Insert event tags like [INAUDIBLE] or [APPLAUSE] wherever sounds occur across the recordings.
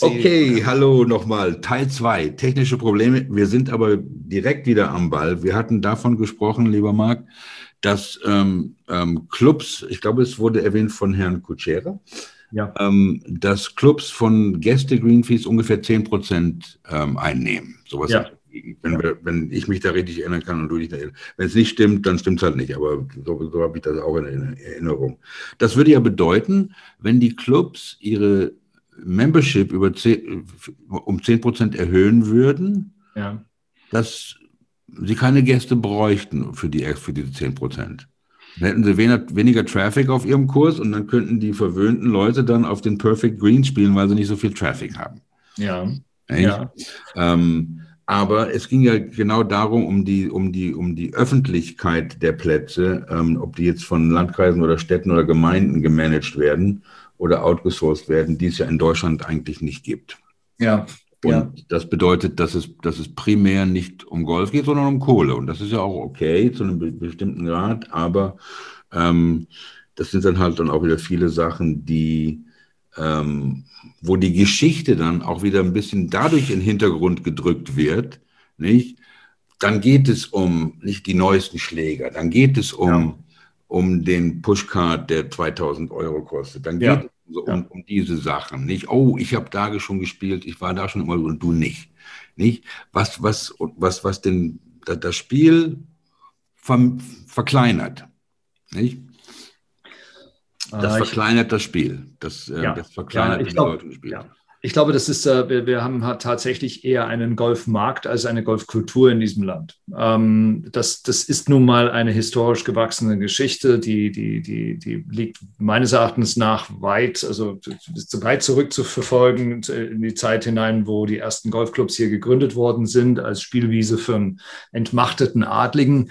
Okay, hallo nochmal. Teil 2, technische Probleme. Wir sind aber direkt wieder am Ball. Wir hatten davon gesprochen, lieber Marc, dass ähm, ähm, Clubs, ich glaube, es wurde erwähnt von Herrn Kutschera, ja. ähm, dass Clubs von Gäste-Greenfees ungefähr 10 Prozent ähm, einnehmen. Sowas ja. Wenn, wir, wenn, ich mich da richtig erinnern kann und du dich da Wenn es nicht stimmt, dann stimmt es halt nicht. Aber so, so habe ich das auch in Erinnerung. Das würde ja bedeuten, wenn die Clubs ihre Membership über 10, um 10 Prozent erhöhen würden, ja. dass sie keine Gäste bräuchten für, die, für diese 10 Prozent. Dann hätten sie weniger, weniger Traffic auf ihrem Kurs und dann könnten die verwöhnten Leute dann auf den Perfect Green spielen, weil sie nicht so viel Traffic haben. Ja. ja. Ähm, aber es ging ja genau darum, um die, um die, um die Öffentlichkeit der Plätze, ähm, ob die jetzt von Landkreisen oder Städten oder Gemeinden gemanagt werden oder outgesourced werden, die es ja in Deutschland eigentlich nicht gibt. Ja. Und ja. das bedeutet, dass es, dass es primär nicht um Golf geht, sondern um Kohle. Und das ist ja auch okay zu einem bestimmten Grad, aber ähm, das sind dann halt dann auch wieder viele Sachen, die, ähm, wo die Geschichte dann auch wieder ein bisschen dadurch in den Hintergrund gedrückt wird, nicht? Dann geht es um nicht die neuesten Schläger, dann geht es um ja um den Pushcard, der 2000 Euro kostet. Dann geht ja. es so um, um, diese Sachen. Nicht, oh, ich habe da schon gespielt, ich war da schon immer und du nicht. Nicht? Was, was, was, was denn das Spiel ver, verkleinert. Nicht? Das ah, verkleinert das Spiel. Das, äh, ja, das verkleinert ja, die glaub, Bedeutung des Spiels. Ja. Ich glaube, das ist, äh, wir, wir haben tatsächlich eher einen Golfmarkt als eine Golfkultur in diesem Land. Ähm, das, das ist nun mal eine historisch gewachsene Geschichte, die, die, die, die liegt meines Erachtens nach weit, also weit zurück zu verfolgen in die Zeit hinein, wo die ersten Golfclubs hier gegründet worden sind, als Spielwiese für einen entmachteten Adligen.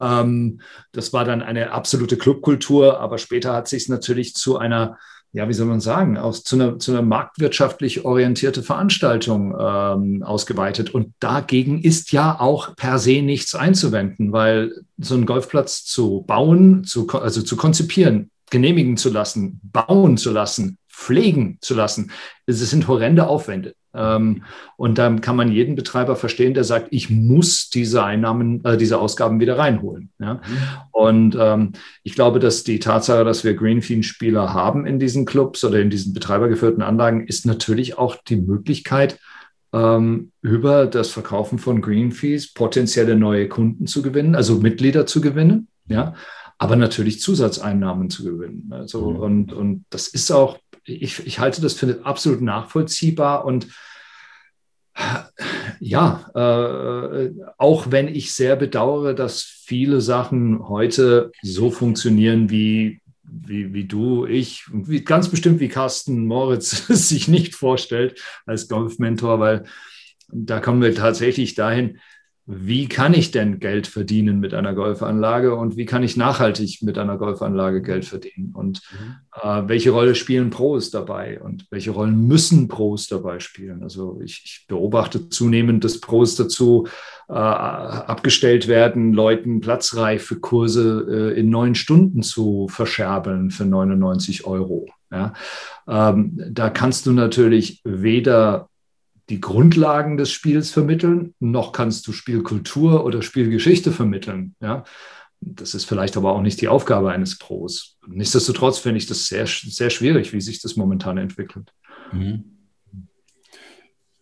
Ähm, das war dann eine absolute Clubkultur, aber später hat sich es natürlich zu einer ja, wie soll man sagen, aus, zu, einer, zu einer marktwirtschaftlich orientierte Veranstaltung ähm, ausgeweitet. Und dagegen ist ja auch per se nichts einzuwenden, weil so einen Golfplatz zu bauen, zu, also zu konzipieren, genehmigen zu lassen, bauen zu lassen, pflegen zu lassen, es sind horrende Aufwände. Ähm, und dann kann man jeden Betreiber verstehen, der sagt, ich muss diese Einnahmen, äh, diese Ausgaben wieder reinholen. Ja? Mhm. Und ähm, ich glaube, dass die Tatsache, dass wir Greenfeed-Spieler haben in diesen Clubs oder in diesen betreibergeführten Anlagen, ist natürlich auch die Möglichkeit, ähm, über das Verkaufen von Greenfees potenzielle neue Kunden zu gewinnen, also Mitglieder zu gewinnen. Ja? aber natürlich Zusatzeinnahmen zu gewinnen. Also, mhm. und, und das ist auch, ich, ich halte das für absolut nachvollziehbar und ja, äh, auch wenn ich sehr bedauere, dass viele Sachen heute so funktionieren wie, wie, wie du, ich, wie, ganz bestimmt wie Carsten Moritz [LAUGHS] sich nicht vorstellt als Golfmentor, weil da kommen wir tatsächlich dahin, wie kann ich denn Geld verdienen mit einer Golfanlage und wie kann ich nachhaltig mit einer Golfanlage Geld verdienen und mhm. äh, welche Rolle spielen Pros dabei und welche Rollen müssen Pros dabei spielen. Also ich, ich beobachte zunehmend, dass Pros dazu äh, abgestellt werden, Leuten platzreife Kurse äh, in neun Stunden zu verscherbeln für 99 Euro. Ja? Ähm, da kannst du natürlich weder die Grundlagen des Spiels vermitteln, noch kannst du Spielkultur oder Spielgeschichte vermitteln. Ja? Das ist vielleicht aber auch nicht die Aufgabe eines Pros. Nichtsdestotrotz finde ich das sehr, sehr schwierig, wie sich das momentan entwickelt. Mhm.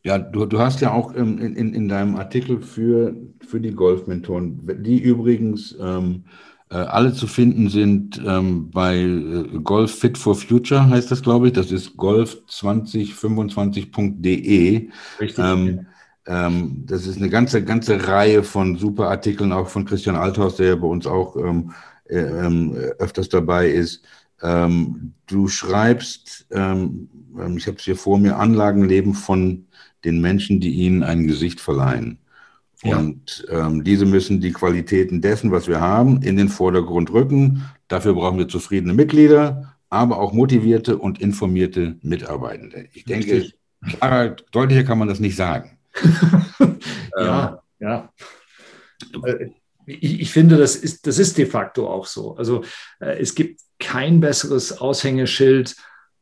Ja, du, du hast ja auch ähm, in, in deinem Artikel für, für die Golfmentoren, die übrigens ähm, äh, alle zu finden sind ähm, bei äh, Golf Fit for Future, heißt das, glaube ich. Das ist golf2025.de. Richtig. Ähm, ähm, das ist eine ganze, ganze Reihe von super Artikeln, auch von Christian Althaus, der ja bei uns auch ähm, äh, ähm, öfters dabei ist. Ähm, du schreibst, ich habe es hier vor mir, Anlagenleben von den Menschen, die ihnen ein Gesicht verleihen. Ja. Und ähm, diese müssen die Qualitäten dessen, was wir haben, in den Vordergrund rücken. Dafür brauchen wir zufriedene Mitglieder, aber auch motivierte und informierte Mitarbeitende. Ich denke, klarer, deutlicher kann man das nicht sagen. [LAUGHS] ja, ähm, ja. Äh, ich, ich, finde, das ist, das ist de facto auch so. Also äh, es gibt kein besseres Aushängeschild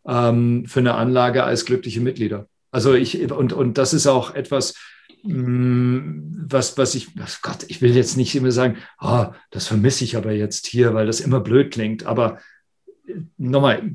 ähm, für eine Anlage als glückliche Mitglieder. Also ich, und, und das ist auch etwas, was, was ich, Gott, ich will jetzt nicht immer sagen, oh, das vermisse ich aber jetzt hier, weil das immer blöd klingt. Aber äh, nochmal,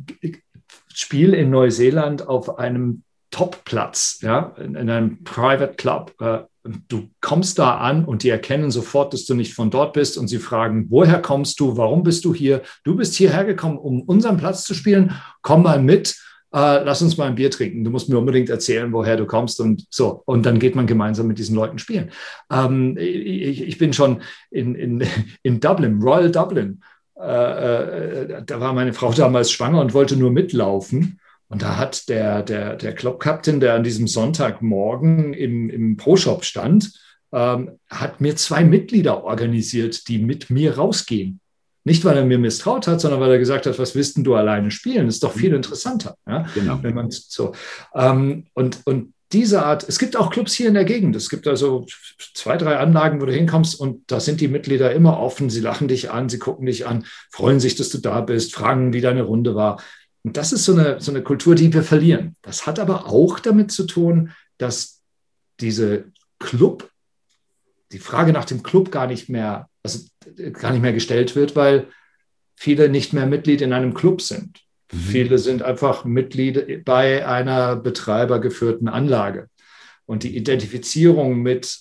Spiel in Neuseeland auf einem Top-Platz, ja, in, in, einem Private Club. Äh, du kommst da an und die erkennen sofort, dass du nicht von dort bist und sie fragen, woher kommst du, warum bist du hier? Du bist hierher gekommen, um unseren Platz zu spielen. Komm mal mit äh, lass uns mal ein Bier trinken. Du musst mir unbedingt erzählen, woher du kommst und so. Und dann geht man gemeinsam mit diesen Leuten spielen. Ähm, ich, ich, bin schon in, in, [LAUGHS] in Dublin, Royal Dublin. Äh, äh, da war meine Frau damals schwanger und wollte nur mitlaufen. Und da hat der, der, der Club-Captain, der an diesem Sonntagmorgen im, im Pro-Shop stand, ähm, hat mir zwei Mitglieder organisiert, die mit mir rausgehen. Nicht, weil er mir misstraut hat, sondern weil er gesagt hat, was willst denn du alleine spielen? Das ist doch viel mhm. interessanter. Ja? Genau. Wenn man so, ähm, und, und diese Art, es gibt auch Clubs hier in der Gegend. Es gibt also zwei, drei Anlagen, wo du hinkommst und da sind die Mitglieder immer offen. Sie lachen dich an, sie gucken dich an, freuen sich, dass du da bist, fragen, wie deine Runde war. Und das ist so eine, so eine Kultur, die wir verlieren. Das hat aber auch damit zu tun, dass diese Club, die Frage nach dem Club gar nicht mehr also gar nicht mehr gestellt wird, weil viele nicht mehr Mitglied in einem Club sind. Mhm. Viele sind einfach Mitglied bei einer betreibergeführten Anlage. Und die Identifizierung mit,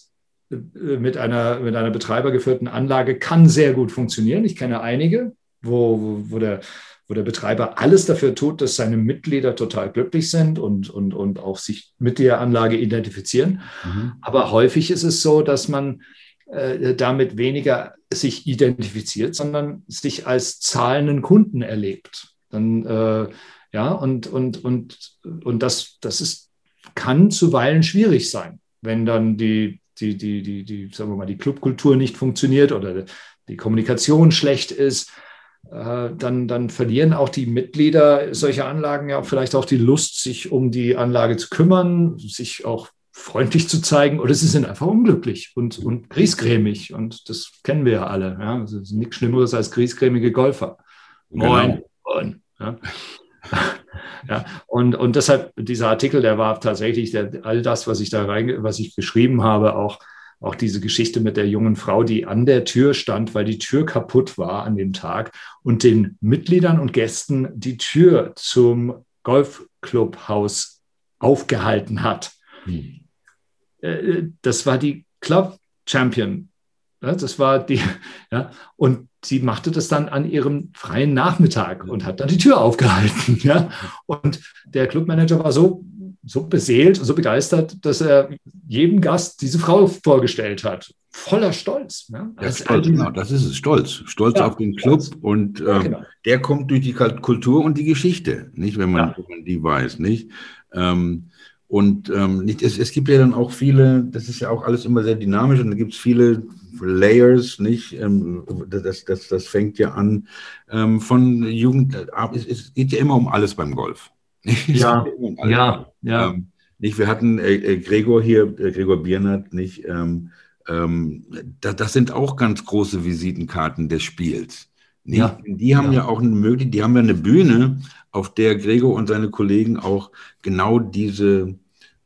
mit, einer, mit einer betreibergeführten Anlage kann sehr gut funktionieren. Ich kenne einige, wo, wo, wo, der, wo der Betreiber alles dafür tut, dass seine Mitglieder total glücklich sind und, und, und auch sich mit der Anlage identifizieren. Mhm. Aber häufig ist es so, dass man äh, damit weniger sich identifiziert, sondern sich als zahlenden Kunden erlebt. Dann, äh, ja, und, und, und, und das, das ist, kann zuweilen schwierig sein, wenn dann die, die, die, die, die, sagen wir mal, die Clubkultur nicht funktioniert oder die Kommunikation schlecht ist. Äh, dann, dann verlieren auch die Mitglieder solcher Anlagen ja vielleicht auch die Lust, sich um die Anlage zu kümmern, sich auch freundlich zu zeigen oder sie sind einfach unglücklich und, und griesgrämig und das kennen wir ja alle. Ja? Es ist nichts Schlimmeres als griesgrämige Golfer. Genau. Moin. Moin ja? [LAUGHS] ja, und, und deshalb dieser Artikel, der war tatsächlich der, all das, was ich da rein, was ich geschrieben habe, auch, auch diese Geschichte mit der jungen Frau, die an der Tür stand, weil die Tür kaputt war an dem Tag und den Mitgliedern und Gästen die Tür zum Golfclubhaus aufgehalten hat. Hm. Äh, das war die Club Champion. Das war die, [LAUGHS] ja, und sie machte das dann an ihrem freien Nachmittag und hat dann die Tür aufgehalten. [LAUGHS] Ja. Und der Clubmanager war so, so beseelt, so begeistert, dass er jedem Gast diese Frau vorgestellt hat. Voller Stolz. Ja. Ja, Stolz genau, das ist es, Stolz. Stolz auf den Club Stolz. und ähm, genau. der kommt durch die Kultur und die Geschichte, nicht, wenn man, wenn man die weiß, nicht? Ähm, und ähm, nicht, es, es gibt ja dann auch viele, das ist ja auch alles immer sehr dynamisch und da gibt es viele Layers, nicht? Ähm, das, das, das fängt ja an ähm, von Jugend, äh, es, es, geht ja immer um alles beim Golf. Ja, ja, ja. Ähm, nicht, wir hatten äh, äh, Gregor hier, äh, Gregor Biernert, nicht? Ähm, ähm, da, das sind auch ganz große Visitenkarten des Spiels. Nicht? Ja. Die haben ja. ja auch eine Möglichkeit, die haben ja eine Bühne, auf der Gregor und seine Kollegen auch genau diese,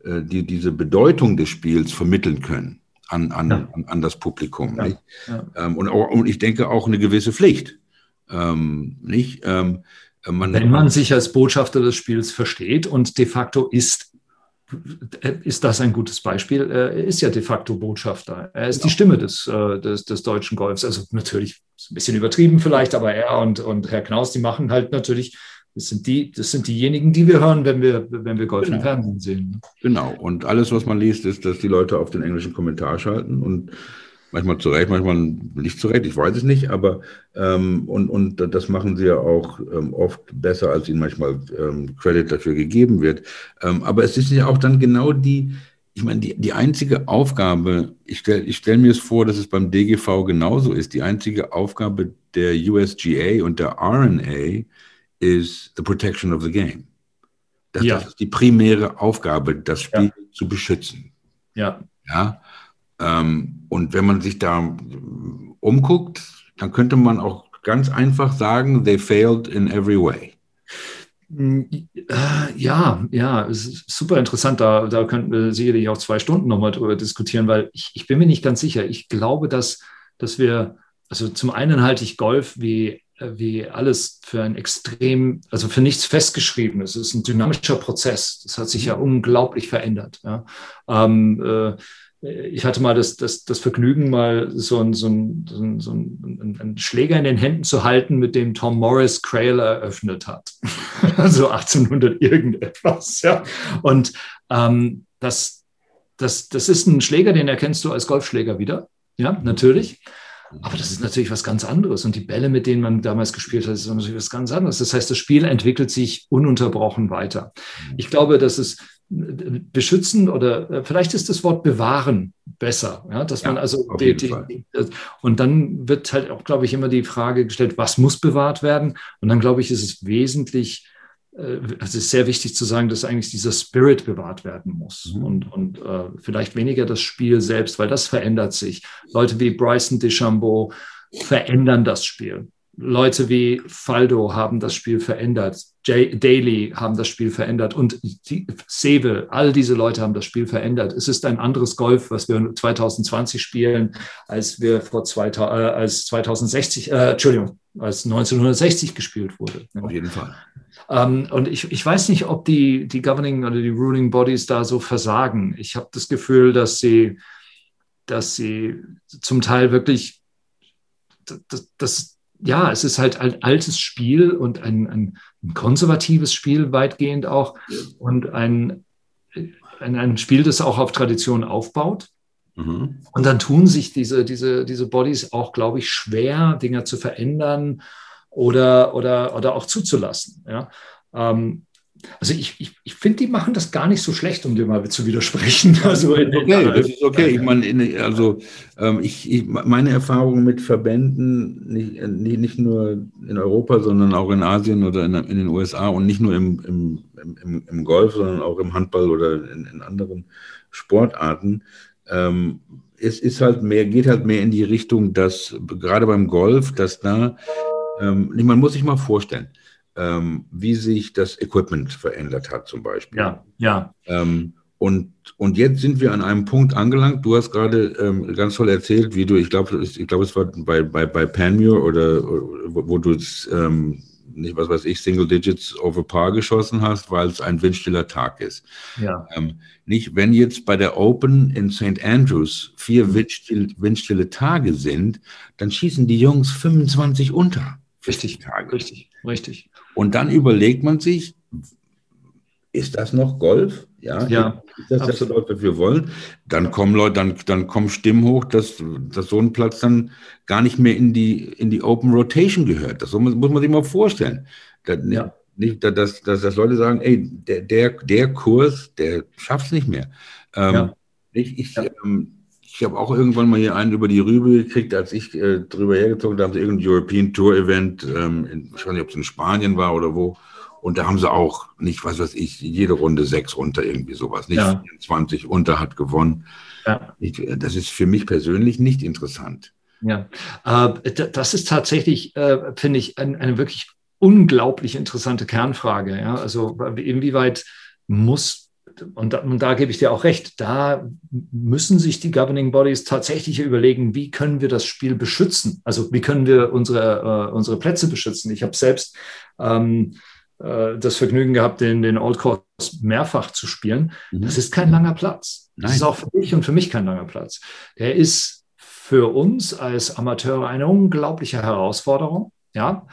äh, die, diese Bedeutung des Spiels vermitteln können an, an, ja. an, an, das Publikum. Ja. Ähm, und, und, ich denke auch eine gewisse Pflicht. Ähm, nicht? Ähm, man, Wenn man sich als Botschafter des Spiels versteht und de facto ist ist das ein gutes Beispiel. Er ist ja de facto Botschafter. Er ist genau. die Stimme des, äh, des, des, deutschen Golfs. Also natürlich ein bisschen übertrieben vielleicht, aber er und, und Herr Knaus, die machen halt natürlich das sind, die, das sind diejenigen, die wir hören, wenn wir, wenn wir Golf genau. im Fernsehen sehen. Genau. Und alles, was man liest, ist, dass die Leute auf den englischen Kommentar schalten und manchmal zu Recht, manchmal nicht zu Recht, ich weiß es nicht, aber ähm, und, und das machen sie ja auch ähm, oft besser, als ihnen manchmal ähm, Credit dafür gegeben wird. Ähm, aber es ist ja auch dann genau die, ich meine, die, die einzige Aufgabe, ich stelle ich stell mir es vor, dass es beim DGV genauso ist, die einzige Aufgabe der USGA und der RNA is the protection of the game. Das, ja. das ist die primäre Aufgabe, das Spiel ja. zu beschützen. Ja. Ja. Ähm, und wenn man sich da umguckt, dann könnte man auch ganz einfach sagen, they failed in every way. Hm, äh, ja, ja, es ist super interessant. Da, da könnten wir sicherlich auch zwei Stunden nochmal drüber diskutieren, weil ich, ich bin mir nicht ganz sicher. Ich glaube, dass, dass wir, also zum einen halte ich Golf wie, wie alles für ein extrem, also für nichts festgeschrieben. Es ist ein dynamischer Prozess. Das hat sich ja mhm. unglaublich verändert. Ja. Ähm, äh, ich hatte mal das, das, das Vergnügen, mal so, ein, so, ein, so ein, einen Schläger in den Händen zu halten, mit dem Tom Morris Crail eröffnet hat. [LAUGHS] so 1800 irgendetwas. Ja. Und ähm, das, das, das ist ein Schläger, den erkennst du als Golfschläger wieder. Ja, natürlich. Aber das ist natürlich was ganz anderes. Und die Bälle, mit denen man damals gespielt hat, ist natürlich was ganz anderes. Das heißt, das Spiel entwickelt sich ununterbrochen weiter. Ich glaube, dass es beschützen oder äh, vielleicht ist das Wort bewahren besser, ja, dass man also die, die, und dann wird halt auch, glaube ich, immer die Frage gestellt, was muss bewahrt werden? Und dann glaube ich, ist es wesentlich, äh, es ist sehr wichtig zu sagen, dass eigentlich dieser Spirit bewahrt werden muss mhm. und, und äh, vielleicht weniger das Spiel selbst, weil das verändert sich. Leute wie Bryson DeChambeau verändern das Spiel. Leute wie Faldo haben das Spiel verändert. Jay Daly haben das Spiel verändert und die, Seve, all diese Leute haben das Spiel verändert. Es ist ein anderes Golf, was wir 2020 spielen, als wir vor 2000, äh, als 2060, äh, Entschuldigung, als 1960 gespielt wurde. Auf jeden Fall. Ähm, und ich, ich weiß nicht, ob die, die Governing oder die Ruling Bodies da so versagen. Ich habe das Gefühl, dass sie, dass sie zum Teil wirklich, das, das ja, es ist halt ein altes Spiel und ein, ein, ein konservatives Spiel weitgehend auch und ein, ein, ein, Spiel, das auch auf Tradition aufbaut. Mhm. Und dann tun sich diese, diese, diese Bodies auch, glaube ich, schwer, Dinge zu verändern oder, oder, oder auch zuzulassen. Ja? Ähm, also ich, ich, ich finde, die machen das gar nicht so schlecht, um dir mal zu widersprechen. Also okay, das ist okay. Ich meine, also ähm, ich, ich, meine Erfahrungen mit Verbänden, nicht, nicht nur in Europa, sondern auch in Asien oder in, in den USA und nicht nur im, im, im, im Golf, sondern auch im Handball oder in, in anderen Sportarten. Ähm, es ist halt mehr, geht halt mehr in die Richtung, dass gerade beim Golf, dass da, ähm, man muss sich mal vorstellen, ähm, wie sich das Equipment verändert hat, zum Beispiel. Ja, ja. Ähm, und, und jetzt sind wir an einem Punkt angelangt. Du hast gerade ähm, ganz toll erzählt, wie du, ich glaube, ich glaube, es war bei, bei, bei Panmure oder, wo, wo du ähm, nicht was weiß ich, Single Digits over Par geschossen hast, weil es ein windstiller Tag ist. Ja. Ähm, nicht, wenn jetzt bei der Open in St. Andrews vier windstille, windstille Tage sind, dann schießen die Jungs 25 unter. Richtig, Tage. richtig, richtig. Und dann überlegt man sich, ist das noch Golf? Ja, ja ist das absolut. das Golf, was wir wollen? Dann kommen Leute, dann, dann kommen Stimmen hoch, dass, dass so ein Platz dann gar nicht mehr in die, in die Open Rotation gehört. Das muss man sich mal vorstellen. Das, ja. Nicht, dass, dass, dass Leute sagen, ey, der, der, der Kurs, der schafft es nicht mehr. Ähm, ja. Ich, ich, ja. ähm, ich habe auch irgendwann mal hier einen über die Rübe gekriegt, als ich äh, drüber hergezogen da haben sie irgendein European Tour Event, ähm, in, ich weiß nicht, ob es in Spanien war oder wo. Und da haben sie auch nicht, was weiß ich, jede Runde sechs runter, irgendwie sowas. Nicht ja. 24 unter hat gewonnen. Ja. Ich, das ist für mich persönlich nicht interessant. Ja, äh, das ist tatsächlich, äh, finde ich, ein, eine wirklich unglaublich interessante Kernfrage. Ja? Also inwieweit muss und da, und da, gebe ich dir auch recht, da müssen sich die Governing Bodies tatsächlich überlegen, wie können wir das Spiel beschützen? Also wie können wir unsere, äh, unsere Plätze beschützen? Ich habe selbst ähm, äh, das Vergnügen gehabt, den, den Old Course mehrfach zu spielen. Mhm. Das ist kein langer Platz. Nein. Das ist auch für mich und für mich kein langer Platz. Der ist für uns als Amateure eine unglaubliche Herausforderung. Ja,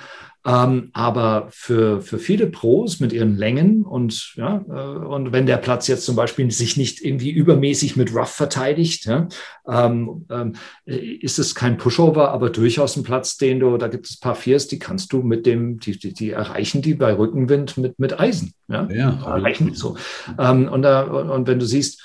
ähm, aber für, für viele Pros mit ihren Längen und, ja, äh, und wenn der Platz jetzt zum Beispiel sich nicht irgendwie übermäßig mit Rough verteidigt, ja, ähm, ähm, ist es kein Pushover, aber durchaus ein Platz, den du, da gibt es ein paar Viers, die kannst du mit dem, die, die, die erreichen die bei Rückenwind mit, mit Eisen. Ja, ja erreichen die so. Ähm, und, da, und wenn du siehst,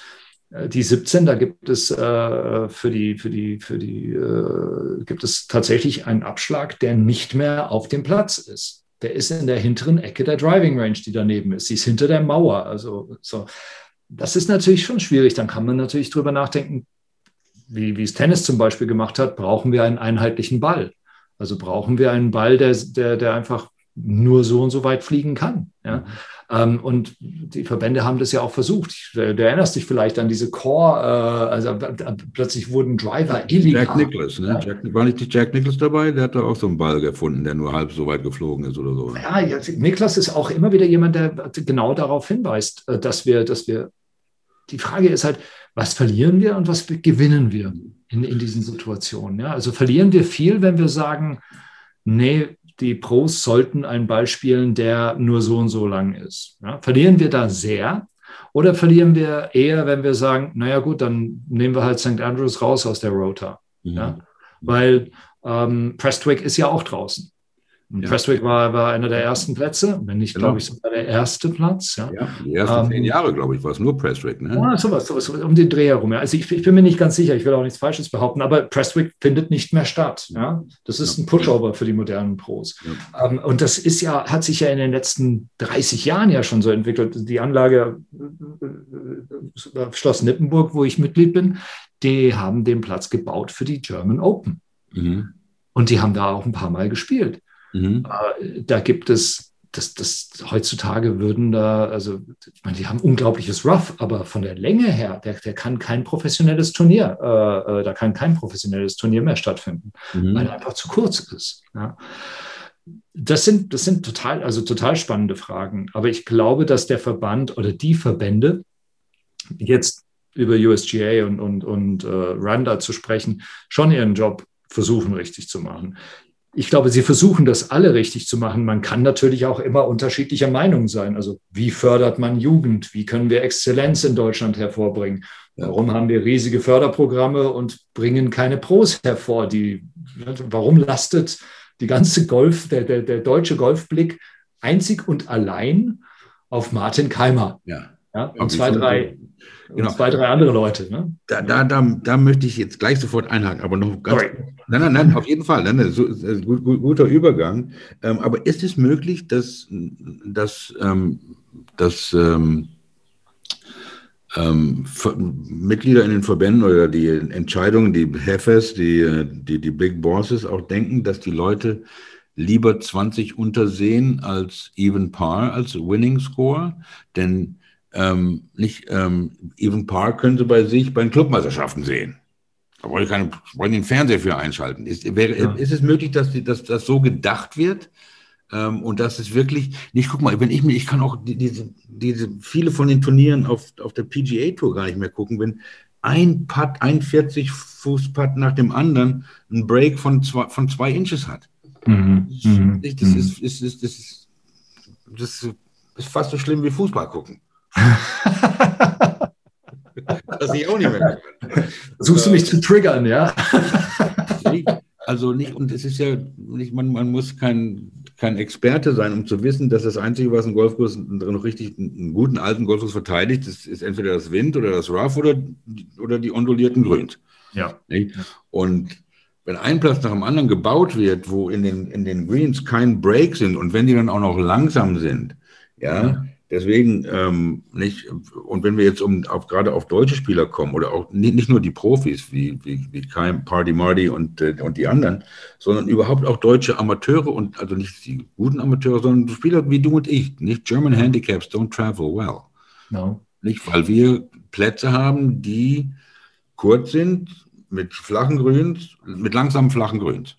die 17, da gibt es äh, für die, für die, für die, äh, gibt es tatsächlich einen Abschlag, der nicht mehr auf dem Platz ist. Der ist in der hinteren Ecke der Driving Range, die daneben ist. Sie ist hinter der Mauer. Also so. Das ist natürlich schon schwierig. Dann kann man natürlich drüber nachdenken, wie, wie es Tennis zum Beispiel gemacht hat, brauchen wir einen einheitlichen Ball. Also brauchen wir einen Ball, der, der, der einfach nur so und so weit fliegen kann. Ja? Ähm, und die Verbände haben das ja auch versucht. Du erinnerst dich vielleicht an diese Core, äh, also plötzlich wurden Driver illegal. Jack Nicholas, ne? Jack, war nicht Jack Nicholas dabei? Der hat da auch so einen Ball gefunden, der nur halb so weit geflogen ist oder so. Ja, ja Niklas ist auch immer wieder jemand, der genau darauf hinweist, äh, dass wir, dass wir, die Frage ist halt, was verlieren wir und was gewinnen wir in, in diesen Situationen? Ja? Also verlieren wir viel, wenn wir sagen, nee, die Pros sollten einen Ball spielen, der nur so und so lang ist. Ja, verlieren wir da sehr oder verlieren wir eher, wenn wir sagen, naja gut, dann nehmen wir halt St. Andrews raus aus der Rota. Mhm. Ja, weil ähm, Prestwick ist ja auch draußen. Ja. Prestwick war, war einer der ersten Plätze, wenn nicht, genau. glaube ich, sogar der erste Platz. Ja, ja die ersten ähm, zehn Jahre, glaube ich, war es nur Prestwick. Ne? Ja, sowas, sowas, um den Dreh herum. Ja. Also ich, ich, bin mir nicht ganz sicher, ich will auch nichts Falsches behaupten, aber Prestwick findet nicht mehr statt. Ja? Das ist ein Pushover für die modernen Pros. Ja. Ähm, und das ist ja, hat sich ja in den letzten 30 Jahren ja schon so entwickelt. Die Anlage äh, äh, Schloss Nippenburg, wo ich Mitglied bin, die haben den Platz gebaut für die German Open. Mhm. Und die haben da auch ein paar Mal gespielt. Mhm. Äh, da gibt es, das, das heutzutage würden da, also ich meine, die haben unglaubliches Rough, aber von der Länge her, der, der kann kein professionelles Turnier, äh, äh, da kann kein professionelles Turnier mehr stattfinden, mhm. weil er einfach zu kurz ist. Ja. Das sind, das sind total, also total spannende Fragen. Aber ich glaube, dass der Verband oder die Verbände jetzt über USGA und, und, und äh, Randa zu sprechen, schon ihren Job versuchen richtig zu machen ich glaube, sie versuchen das alle richtig zu machen. Man kann natürlich auch immer unterschiedlicher Meinung sein. Also wie fördert man Jugend? Wie können wir Exzellenz in Deutschland hervorbringen? Warum haben wir riesige Förderprogramme und bringen keine Pros hervor? Die, warum lastet die ganze Golf, der, der, der deutsche Golfblick einzig und allein auf Martin Keimer? Ja. ja und zwei, drei Genau. zwei, drei andere Leute. Ne? Da, da, da, da möchte ich jetzt gleich sofort einhaken, aber noch ganz. Sorry. Nein, nein, nein, auf jeden Fall. Nein, so, gut, gut, guter Übergang. Ähm, aber ist es möglich, dass, dass, ähm, dass ähm, ähm Mitglieder in den Verbänden oder die Entscheidungen, die Hefes, die, die, die Big Bosses auch denken, dass die Leute lieber 20 untersehen als Even Par, als Winning Score? Denn ähm, nicht ähm, Even Park können Sie bei sich bei den Clubmeisterschaften sehen. Da wollen Sie wollen den Fernseher für einschalten. Ist, wäre, ja. ist es möglich, dass, die, dass das so gedacht wird? Ähm, und das ist wirklich, nicht, guck mal, wenn ich mir, ich kann auch die, diese, diese, viele von den Turnieren auf, auf der PGA Tour gar nicht mehr gucken, wenn ein Putt, ein 40 Fuß Putt nach dem anderen einen Break von zwei, von zwei Inches hat. Mhm. Mhm. das, ist, das, ist, das, ist, das ist fast so schlimm wie Fußball gucken. [LAUGHS] das ich auch nicht mehr Suchst du mich zu triggern, ja? [LAUGHS] also nicht, und es ist ja nicht, man, man muss kein, kein Experte sein, um zu wissen, dass das Einzige, was ein Golfkurs noch richtig einen guten alten Golfkurs verteidigt, ist, ist entweder das Wind oder das Rough oder, oder die ondulierten Grüns. Ja. Und wenn ein Platz nach dem anderen gebaut wird, wo in den, in den Greens kein Break sind und wenn die dann auch noch langsam sind, ja, ja Deswegen ähm, nicht, und wenn wir jetzt um auf, gerade auf deutsche Spieler kommen oder auch nicht, nicht nur die Profis wie, wie, wie Keim, Party Marty und, äh, und die anderen, sondern überhaupt auch deutsche Amateure und also nicht die guten Amateure, sondern Spieler wie du und ich. Nicht German Handicaps don't travel well. No. Nicht, weil wir Plätze haben, die kurz sind, mit flachen Grüns, mit langsamen flachen Grüns.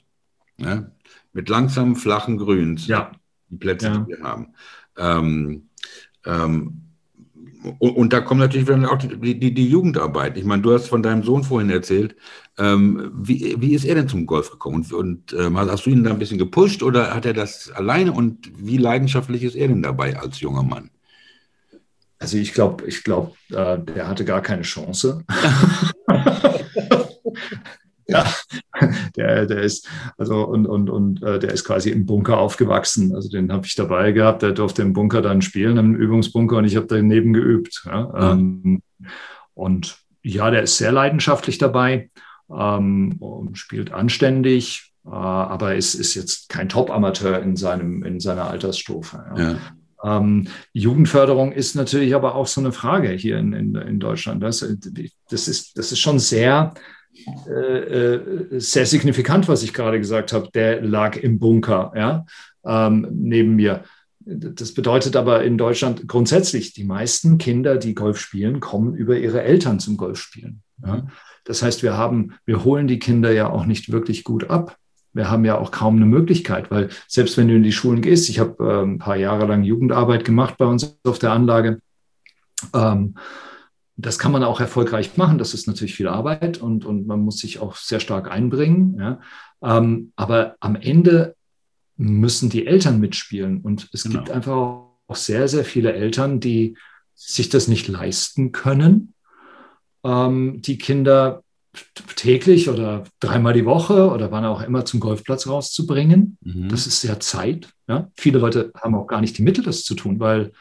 Ja? Mit langsamen flachen Grüns. Ja. Die Plätze, ja. die wir haben. Ähm, ähm, und, und, da kommt natürlich dann auch die, die, die, Jugendarbeit. Ich meine, du hast von deinem Sohn vorhin erzählt. Ähm, wie, wie ist er denn zum Golf gekommen? Und, und ähm, hast du ihn da ein bisschen gepusht oder hat er das alleine? Und wie leidenschaftlich ist er denn dabei als junger Mann? Also ich glaube, ich glaube, äh, der hatte gar keine Chance. [LAUGHS] [LAUGHS] ja, [LAUGHS] der, der ist, also und, und, und äh, der ist quasi im Bunker aufgewachsen. Also den habe ich dabei gehabt, der durfte im Bunker dann spielen, im Übungsbunker und ich habe daneben geübt. Ja. Mhm. Ähm, und ja, der ist sehr leidenschaftlich dabei ähm, und spielt anständig, äh, aber ist, ist jetzt kein Top-Amateur in, seinem, in seiner Altersstufe. Ja. Ja. Ähm, Jugendförderung ist natürlich aber auch so eine Frage hier in, in, in Deutschland. Das, das, ist, das ist schon sehr äh, äh, sehr signifikant, was ich gerade gesagt habe. Der lag im Bunker, ja, ähm, neben mir. Das bedeutet aber in Deutschland grundsätzlich, die meisten Kinder, die Golf spielen, kommen über ihre Eltern zum Golfspielen. Ja. Das heißt, wir haben, wir holen die Kinder ja auch nicht wirklich gut ab. Wir haben ja auch kaum eine Möglichkeit, weil selbst wenn du in die Schulen gehst, ich habe äh, ein paar Jahre lang Jugendarbeit gemacht bei uns auf der Anlage. Ähm, das kann man auch erfolgreich machen. Das ist natürlich viel Arbeit und, und man muss sich auch sehr stark einbringen. Ja. Ähm, aber am Ende müssen die Eltern mitspielen. Und es genau. gibt einfach auch sehr, sehr viele Eltern, die sich das nicht leisten können, ähm, die Kinder täglich oder dreimal die Woche oder wann auch immer zum Golfplatz rauszubringen. Mhm. Das ist sehr Zeit. Ja? Viele Leute haben auch gar nicht die Mittel, das zu tun, weil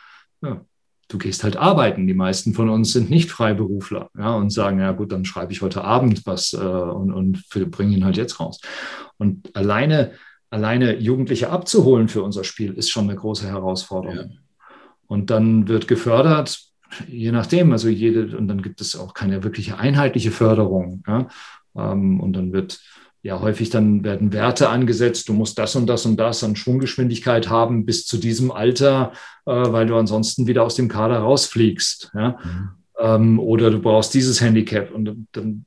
ja, du gehst halt arbeiten. Die meisten von uns sind nicht Freiberufler ja, und sagen, ja gut, dann schreibe ich heute Abend was äh, und, und bringe ihn halt jetzt raus. Und alleine, alleine Jugendliche abzuholen für unser Spiel ist schon eine große Herausforderung. Ja. Und dann wird gefördert, je nachdem, also jede, und dann gibt es auch keine wirkliche einheitliche Förderung. Ja? Ähm, und dann wird ja häufig dann werden Werte angesetzt, du musst das und das und das an Schwunggeschwindigkeit haben bis zu diesem Alter, äh, weil du ansonsten wieder aus dem Kader rausfliegst. Ja? Mhm. Ähm, oder du brauchst dieses Handicap und dann,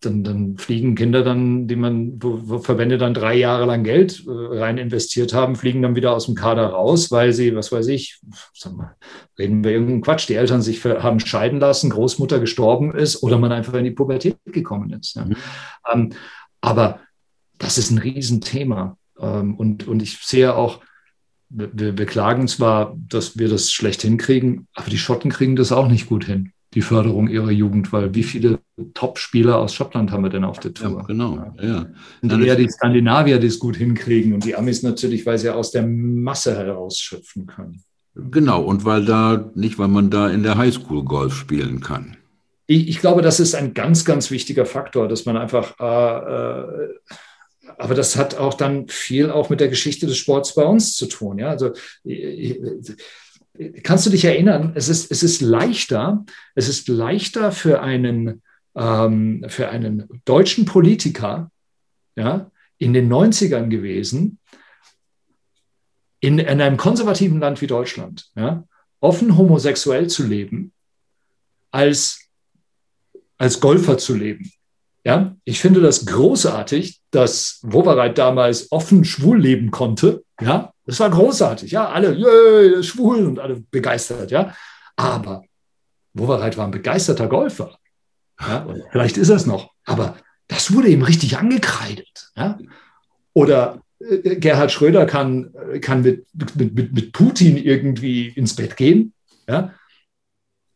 dann, dann, fliegen Kinder dann, die man, wo, wo Verbände dann drei Jahre lang Geld äh, rein investiert haben, fliegen dann wieder aus dem Kader raus, weil sie, was weiß ich, sag mal, reden wir irgendeinen Quatsch, die Eltern sich für, haben scheiden lassen, Großmutter gestorben ist oder man einfach in die Pubertät gekommen ist. Ja. Mhm. Ähm, aber das ist ein Riesenthema. Ähm, und, und ich sehe auch, wir, wir klagen zwar, dass wir das schlecht hinkriegen, aber die Schotten kriegen das auch nicht gut hin, die Förderung ihrer Jugend, weil wie viele Top-Spieler aus Schottland haben wir denn auf der Tour? Ja, genau, ja. Und eher die Skandinavier, die es gut hinkriegen und die Amis natürlich, weil sie aus der Masse herausschöpfen können. Genau, und weil da, nicht weil man da in der Highschool Golf spielen kann ich, ich, glaube, das ist ein ganz, ganz wichtiger Faktor, dass man einfach, äh, äh, aber das hat auch dann viel auch mit der Geschichte des Sports bei uns zu tun. Ja, also kannst du dich erinnern? Es ist, es ist leichter, es ist leichter für einen, ähm, für einen deutschen Politiker, ja, in den 90ern gewesen, in, in einem konservativen Land wie Deutschland, ja, offen homosexuell zu leben, als als Golfer zu leben. Ja, ich finde das großartig, dass Wowereit damals offen schwul leben konnte. Ja, das war großartig. Ja, alle yeah, schwul und alle begeistert. Ja, aber Wowereit war ein begeisterter Golfer. Ja, vielleicht ist er es noch, aber das wurde ihm richtig angekreidet. Ja? Oder äh, Gerhard Schröder kann, kann mit, mit, mit, mit Putin irgendwie ins Bett gehen. Ja?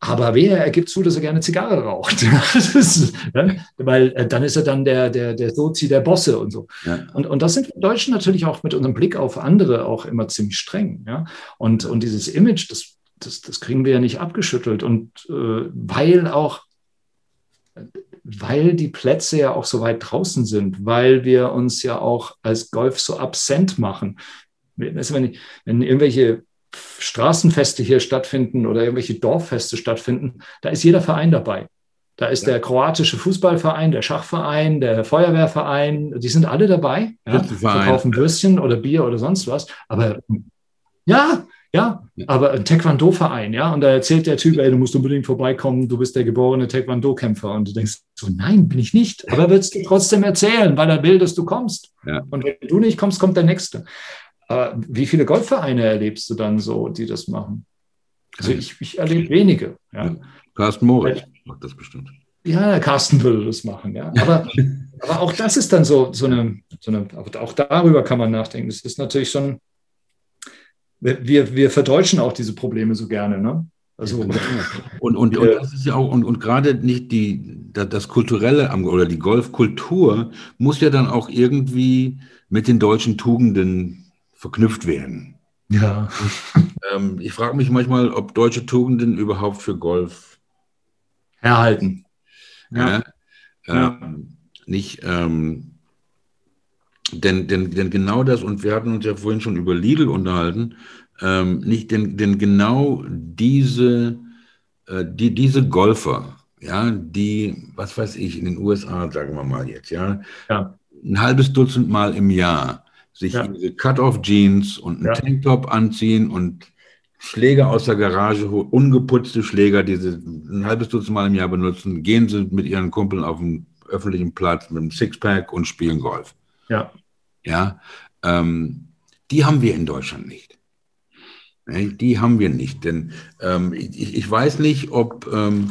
Aber wer er gibt zu, dass er gerne Zigarre raucht. [LAUGHS] ist, ne? Weil äh, dann ist er dann der, der, der Sozi der Bosse und so. Ja. Und, und das sind wir Deutschen natürlich auch mit unserem Blick auf andere auch immer ziemlich streng. Ja? Und, und dieses Image, das, das, das kriegen wir ja nicht abgeschüttelt. Und äh, weil auch, weil die Plätze ja auch so weit draußen sind, weil wir uns ja auch als Golf so absent machen. Wenn, wenn irgendwelche Straßenfeste hier stattfinden oder irgendwelche Dorffeste stattfinden, da ist jeder Verein dabei. Da ist ja. der kroatische Fußballverein, der Schachverein, der Feuerwehrverein, die sind alle dabei. Ja, verkaufen Würstchen oder Bier oder sonst was. Aber ja, ja, aber ein Taekwondo-Verein, ja, und da erzählt der Typ, ey, du musst unbedingt vorbeikommen, du bist der geborene Taekwondo-Kämpfer. Und du denkst so, nein, bin ich nicht. Aber er wird es dir trotzdem erzählen, weil er will, dass du kommst. Ja. Und wenn du nicht kommst, kommt der Nächste. Aber wie viele Golfvereine erlebst du dann so, die das machen? Also ich, ich erlebe wenige. Ja. Carsten Moritz macht das bestimmt. Ja, Carsten würde das machen, ja. Aber, [LAUGHS] aber auch das ist dann so, so, eine, so eine, auch darüber kann man nachdenken. Das ist natürlich schon, wir, wir verdeutschen auch diese Probleme so gerne, ne? Also, [LAUGHS] und, und, und das ist ja auch, und, und gerade nicht die, das Kulturelle oder die Golfkultur muss ja dann auch irgendwie mit den deutschen Tugenden verknüpft werden. Ja. Ähm, ich frage mich manchmal, ob deutsche Tugenden überhaupt für Golf erhalten. Ja. ja. Ähm, nicht, ähm, denn, denn, denn genau das, und wir hatten uns ja vorhin schon über Lidl unterhalten, ähm, nicht, denn, denn genau diese, äh, die, diese Golfer ja, die, was weiß ich, in den USA, sagen wir mal jetzt, ja, ja. ein halbes Dutzend Mal im Jahr sich ja. diese Cut-off-Jeans und einen ja. Tanktop anziehen und Schläger aus der Garage, ungeputzte Schläger, die sie ein halbes Dutzend Mal im Jahr benutzen, gehen sie mit ihren Kumpeln auf dem öffentlichen Platz mit einem Sixpack und spielen Golf. Ja. Ja. Ähm, die haben wir in Deutschland nicht. Die haben wir nicht, denn ähm, ich, ich, weiß nicht, ob, ähm,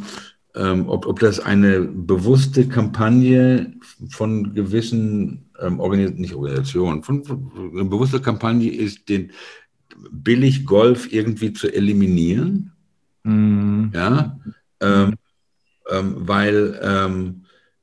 ähm, ob, ob das eine bewusste Kampagne von gewissen ähm, Organis nicht Organisationen, von, von, eine bewusste Kampagne ist, den billig Golf irgendwie zu eliminieren. Mhm. Ja, ähm, ähm, weil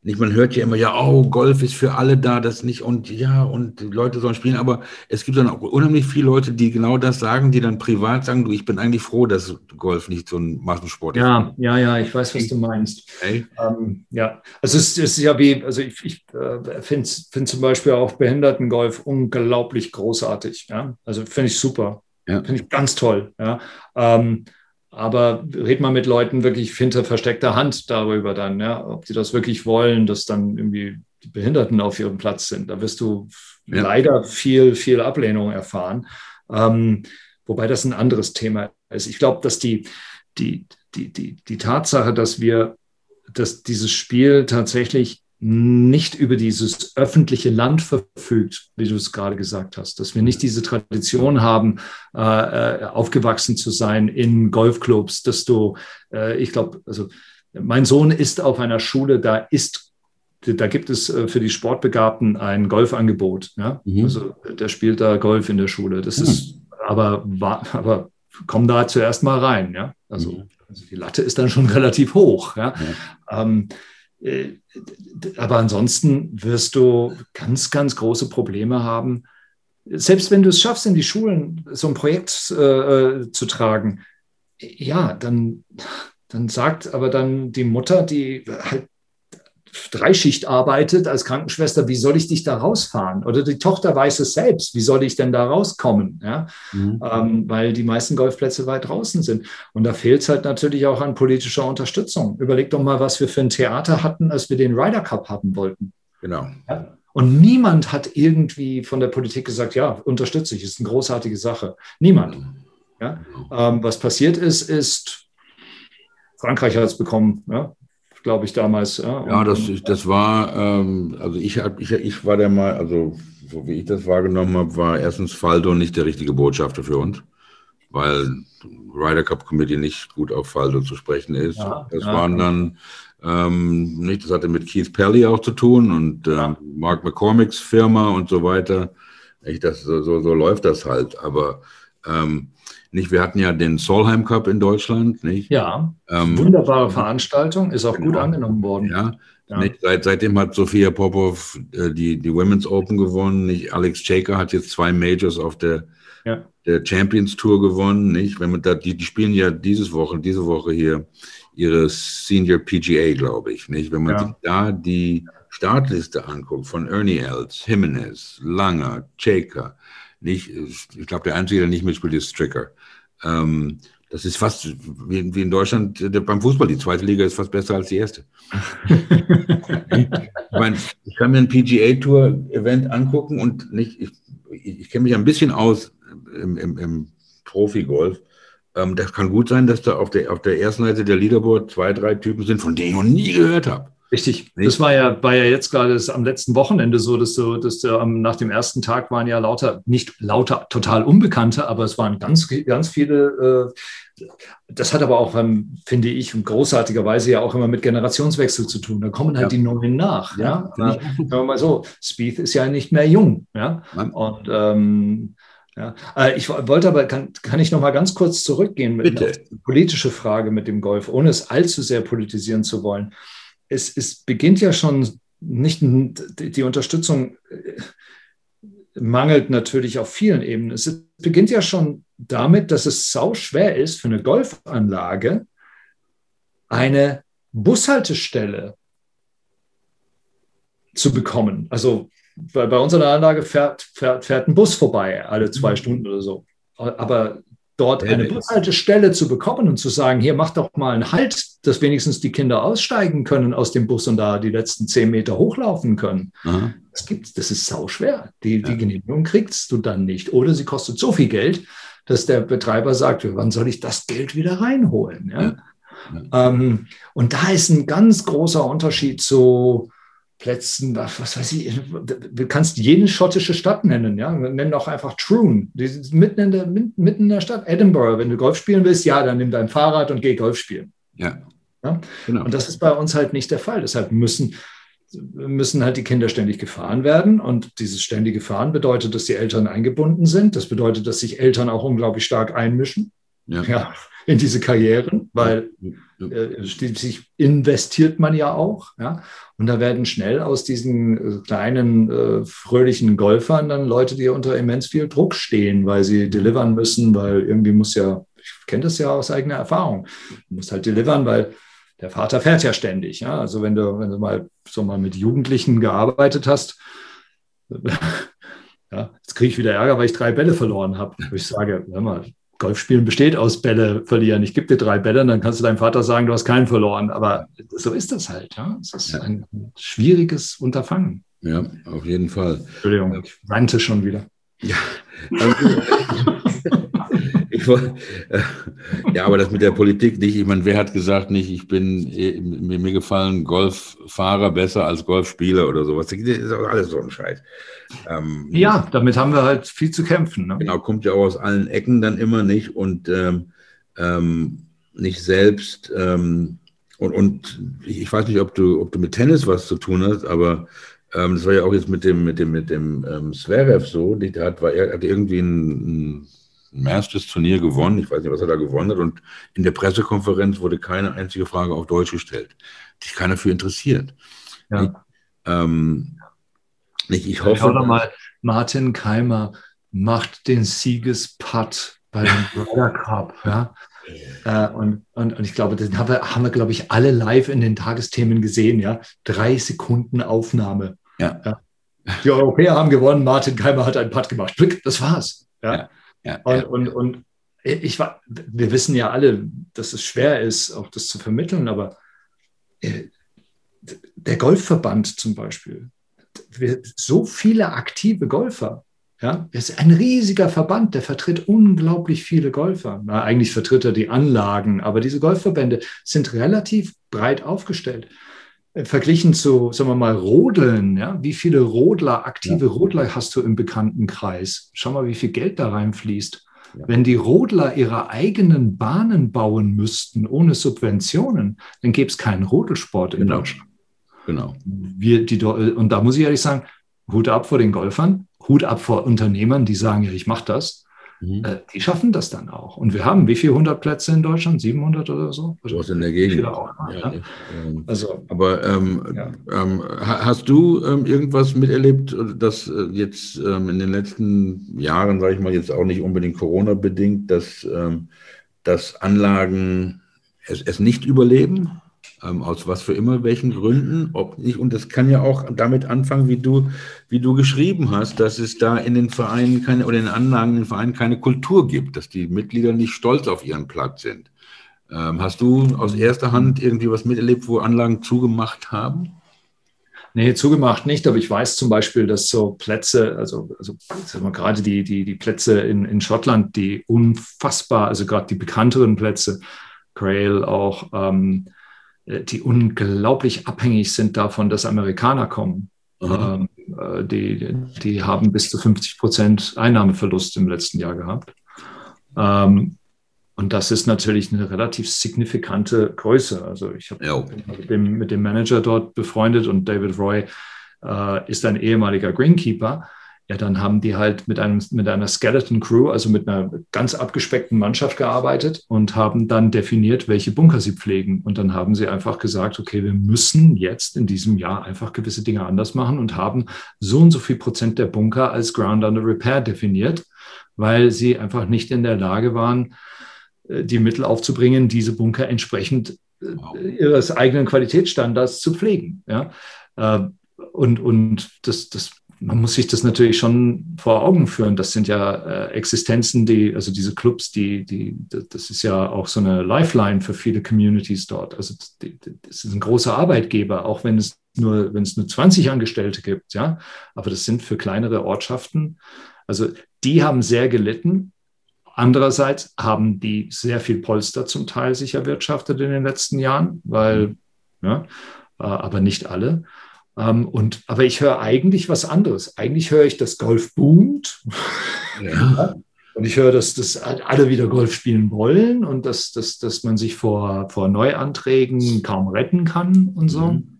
nicht, man hört ja immer, ja, oh, Golf ist für alle da, das nicht und ja, und die Leute sollen spielen, aber es gibt dann auch unheimlich viele Leute, die genau das sagen, die dann privat sagen, du, ich bin eigentlich froh, dass Golf nicht so ein Massensport ist. Ja, ja, ja, ich weiß, was du meinst. Hey. Ähm, ja, also es, es, ist ja wie, also ich, ich äh, finde find zum Beispiel auch Behindertengolf unglaublich großartig, ja, also finde ich super, ja. finde ich ganz toll, ja. Ähm, aber red mal mit Leuten wirklich hinter versteckter Hand darüber dann, ja, ob die das wirklich wollen, dass dann irgendwie die Behinderten auf ihrem Platz sind. Da wirst du ja. leider viel, viel Ablehnung erfahren. Ähm, wobei das ein anderes Thema ist. Ich glaube, dass die, die, die, die, die Tatsache, dass wir, dass dieses Spiel tatsächlich nicht über dieses öffentliche Land verfügt, wie du es gerade gesagt hast, dass wir nicht diese Tradition haben, äh, äh aufgewachsen zu sein in Golfclubs, dass du, äh, ich glaube, also mein Sohn ist auf einer Schule, da ist da gibt es äh, für die Sportbegabten ein Golfangebot. Ja? Mhm. Also der spielt da Golf in der Schule. Das mhm. ist aber, aber komm da zuerst mal rein. Ja? Also, mhm. also die Latte ist dann schon [LAUGHS] relativ hoch. Ja? Ähm, äh, aber ansonsten wirst du ganz, ganz große Probleme haben. Selbst wenn du es schaffst, in die Schulen so ein Projekt äh, äh zu tragen, ja, dann, dann sagt aber dann die Mutter, die halt Dreischicht arbeitet als Krankenschwester, wie soll ich dich da rausfahren? Oder die Tochter weiß es selbst, wie soll ich denn da rauskommen? Ja? Mhm. Ähm, weil die meisten Golfplätze weit draußen sind. Und da fehlt es halt natürlich auch an politischer Unterstützung. Überleg doch mal, was wir für ein Theater hatten, als wir den Ryder Cup haben wollten. Genau. Ja? Und niemand hat irgendwie von der Politik gesagt, ja, unterstütze ich, ist eine großartige Sache. Niemand. Ja? Ähm, was passiert ist, ist, Frankreich hat es bekommen. Ja? Glaube ich, damals. Ja, ja das, das war, ähm, also ich, ich, ich war der mal, also so wie ich das wahrgenommen habe, war erstens Faldo nicht der richtige Botschafter für uns, weil Ryder Cup Committee nicht gut auf Faldo zu sprechen ist. Ja, das ja, waren dann ähm, nicht, das hatte mit Keith Pelly auch zu tun und äh, Mark McCormicks Firma und so weiter. Ich, das, so, so läuft das halt. Aber ähm, nicht, wir hatten ja den Solheim Cup in Deutschland, nicht? Ja, ähm, wunderbare Veranstaltung, ist auch genau. gut angenommen worden. Ja, ja. Seit, seitdem hat Sophia Popov äh, die, die Women's Open gewonnen. Nicht? Alex Chaker hat jetzt zwei Majors auf der, ja. der Champions Tour gewonnen. Nicht? Wenn man da, die, die spielen ja dieses Woche, diese Woche hier ihre Senior PGA, glaube ich. Nicht? Wenn man ja. sich da die Startliste anguckt von Ernie Els, Jimenez, Langer, Chaker, nicht, ich glaube, der Einzige, der nicht mitspielt, ist Stricker. Ähm, das ist fast wie, in Deutschland der, beim Fußball. Die zweite Liga ist fast besser als die erste. [LAUGHS] ich, meine, ich kann mir ein PGA-Tour-Event angucken und nicht, ich, ich, ich kenne mich ein bisschen aus im, im, im Profi-Golf. Ähm, das kann gut sein, dass da auf der, auf der ersten Seite der Leaderboard zwei, drei Typen sind, von denen ich noch nie gehört habe. Richtig. Das war ja, war ja jetzt gerade am letzten Wochenende so, dass du, dass ähm, nach dem ersten Tag waren ja lauter, nicht lauter total Unbekannte, aber es waren ganz, ganz viele. Äh, das hat aber auch, ähm, finde ich, großartigerweise ja auch immer mit Generationswechsel zu tun. Da kommen halt ja. die Neuen nach. Ja, ja? sagen wir mal so. Spieth ist ja nicht mehr jung. Ja, und ähm, ja, äh, ich wollte aber, kann, kann ich noch mal ganz kurz zurückgehen mit einer politische Frage mit dem Golf, ohne es allzu sehr politisieren zu wollen es, es beginnt ja schon nicht die Unterstützung äh, mangelt natürlich auf vielen Ebenen. Es beginnt ja schon damit, dass es sau schwer ist für eine Golfanlage eine Bushaltestelle zu bekommen. Also bei, bei unserer Anlage fährt, fährt, fährt ein Bus vorbei alle zwei mhm. Stunden oder so. Aber dort eine Bushaltestelle zu bekommen und zu sagen, hier mach doch mal einen Halt dass wenigstens die Kinder aussteigen können aus dem Bus und da die letzten zehn Meter hochlaufen können. Aha. Das gibt's, das ist sau schwer. Die, ja. die Genehmigung kriegst du dann nicht. Oder sie kostet so viel Geld, dass der Betreiber sagt, wann soll ich das Geld wieder reinholen? Ja. ja. Ähm, und da ist ein ganz großer Unterschied zu Plätzen, was, weiß ich, du kannst jede schottische Stadt nennen, ja, nenn doch einfach Troon, mitten in der, mitten in der Stadt, Edinburgh, wenn du Golf spielen willst, ja, dann nimm dein Fahrrad und geh Golf spielen. Ja. ja? Genau. Und das ist bei uns halt nicht der Fall, deshalb müssen, müssen halt die Kinder ständig gefahren werden und dieses ständige Fahren bedeutet, dass die Eltern eingebunden sind, das bedeutet, dass sich Eltern auch unglaublich stark einmischen. Ja. ja in diese Karrieren, weil äh, schließlich investiert man ja auch. Ja? Und da werden schnell aus diesen äh, kleinen, äh, fröhlichen Golfern dann Leute, die unter immens viel Druck stehen, weil sie delivern müssen, weil irgendwie muss ja, ich kenne das ja aus eigener Erfahrung, du musst halt delivern, weil der Vater fährt ja ständig. Ja? Also wenn du, wenn du mal so mal mit Jugendlichen gearbeitet hast, [LAUGHS] ja, jetzt kriege ich wieder Ärger, weil ich drei Bälle verloren habe. Ich sage, hör mal, Golfspielen besteht aus Bälle verlieren. Ich gebe dir drei Bälle, dann kannst du deinem Vater sagen, du hast keinen verloren. Aber so ist das halt. Ja? Es ist ja. ein schwieriges Unterfangen. Ja, auf jeden Fall. Entschuldigung, ich weinte schon wieder. Ja, also, ich wollte, äh, ja, aber das mit der Politik nicht. Ich meine, wer hat gesagt nicht, ich bin, äh, mir, mir gefallen Golffahrer besser als Golfspieler oder sowas. Das ist auch alles so ein Scheiß. Ähm, ja, damit haben wir halt viel zu kämpfen. Ne? Genau, kommt ja auch aus allen Ecken dann immer nicht und ähm, ähm, nicht selbst. Ähm, und, und ich weiß nicht, ob du, ob du mit Tennis was zu tun hast, aber ähm, das war ja auch jetzt mit dem, mit dem, mit dem ähm, Zverev so. Der hat, war, er hat irgendwie ein, ein Masters-Turnier gewonnen. Ich weiß nicht, was er da gewonnen hat. Und in der Pressekonferenz wurde keine einzige Frage auf Deutsch gestellt. Die sich keiner für interessiert. Ja. Ich, ähm, nicht, ich hoffe. Schau doch mal, Martin Keimer macht den Siegesputt bei dem [LAUGHS] Ryder Cup. Ja? Äh, und, und, und ich glaube, den haben wir, haben wir, glaube ich, alle live in den Tagesthemen gesehen. Ja? Drei Sekunden Aufnahme. Ja. ja. Die Europäer haben gewonnen, Martin Keimer hat einen Putt gemacht. Das war's. Ja. ja. Ja, und, ja. und, und ich war, wir wissen ja alle, dass es schwer ist, auch das zu vermitteln, aber äh, der Golfverband zum Beispiel, so viele aktive Golfer. Ja, ist ein riesiger Verband, der vertritt unglaublich viele Golfer. Na, eigentlich vertritt er die Anlagen, aber diese Golfverbände sind relativ breit aufgestellt. Äh, verglichen zu, sagen wir mal, Rodeln, ja, wie viele Rodler, aktive ja. Rodler hast du im Bekanntenkreis? Schau mal, wie viel Geld da reinfließt. Ja. Wenn die Rodler ihre eigenen Bahnen bauen müssten, ohne Subventionen, dann gäbe es keinen Rodelsport in genau. Deutschland. Genau. Wir, die, und da muss ich ehrlich sagen, Hut ab vor den Golfern, Hut ab vor Unternehmern, die sagen, ja, ich mache das. Mhm. Äh, die schaffen das dann auch. Und wir haben wie viele hundert Plätze in Deutschland? 700 oder so? So was in der Gegend. Auch, ja, ja. Ähm, also, Aber ähm, ja. ähm, hast du ähm, irgendwas miterlebt, dass äh, jetzt ähm, in den letzten Jahren, sage ich mal, jetzt auch nicht unbedingt Corona-bedingt, dass, ähm, dass Anlagen es, es nicht überleben? Ähm, aus was für immer welchen Gründen, ob nicht, und das kann ja auch damit anfangen, wie du, wie du geschrieben hast, dass es da in den Vereinen keine oder in den Anlagen in den Vereinen keine Kultur gibt, dass die Mitglieder nicht stolz auf ihren Platz sind. Ähm, hast du aus erster Hand irgendwie was miterlebt, wo Anlagen zugemacht haben? Nee, zugemacht nicht, aber ich weiß zum Beispiel, dass so Plätze, also, also sagen wir, gerade die, die, die Plätze in, in Schottland, die unfassbar, also gerade die bekannteren Plätze, Grail auch, ähm, äh, die unglaublich abhängig sind davon, dass Amerikaner kommen. Ähm, äh, die, die haben bis zu 50 Prozent Einnahmeverlust im letzten Jahr gehabt. Ähm, und das ist natürlich eine relativ signifikante Größe. Also ich habe ja. mit, dem, mit dem Manager dort befreundet und David Roy äh, ist ein ehemaliger Greenkeeper ja, dann haben die halt mit, einem, mit einer Skeleton Crew, also mit einer ganz abgespeckten Mannschaft gearbeitet und haben dann definiert, welche Bunker sie pflegen. Und dann haben sie einfach gesagt, okay, wir müssen jetzt in diesem Jahr einfach gewisse Dinge anders machen und haben so und so viel Prozent der Bunker als Ground Under Repair definiert, weil sie einfach nicht in der Lage waren, äh, die Mittel aufzubringen, diese Bunker entsprechend äh, ihres eigenen Qualitätsstandards zu pflegen. Ja? Äh, und, und das, das man muss sich das natürlich schon vor Augen führen. Das sind ja äh, Existenzen, die, also diese Clubs, die, die, das ist ja auch so eine Lifeline für viele Communities dort. Also die, das ist ein großer Arbeitgeber, auch wenn es nur, wenn es nur 20 Angestellte gibt, ja. Aber das sind für kleinere Ortschaften. Also die haben sehr gelitten. Andererseits haben die sehr viel Polster zum Teil sich erwirtschaftet in den letzten Jahren, weil, ja, äh, aber nicht alle. Ähm, und, aber ich höre eigentlich was anderes. Eigentlich höre ich, dass Golf boomt. [LAUGHS] Ja. Und ich höre, dass, dass alle wieder Golf spielen wollen und dass, dass, dass man sich vor, vor Neuanträgen kaum retten kann und so. Mhm.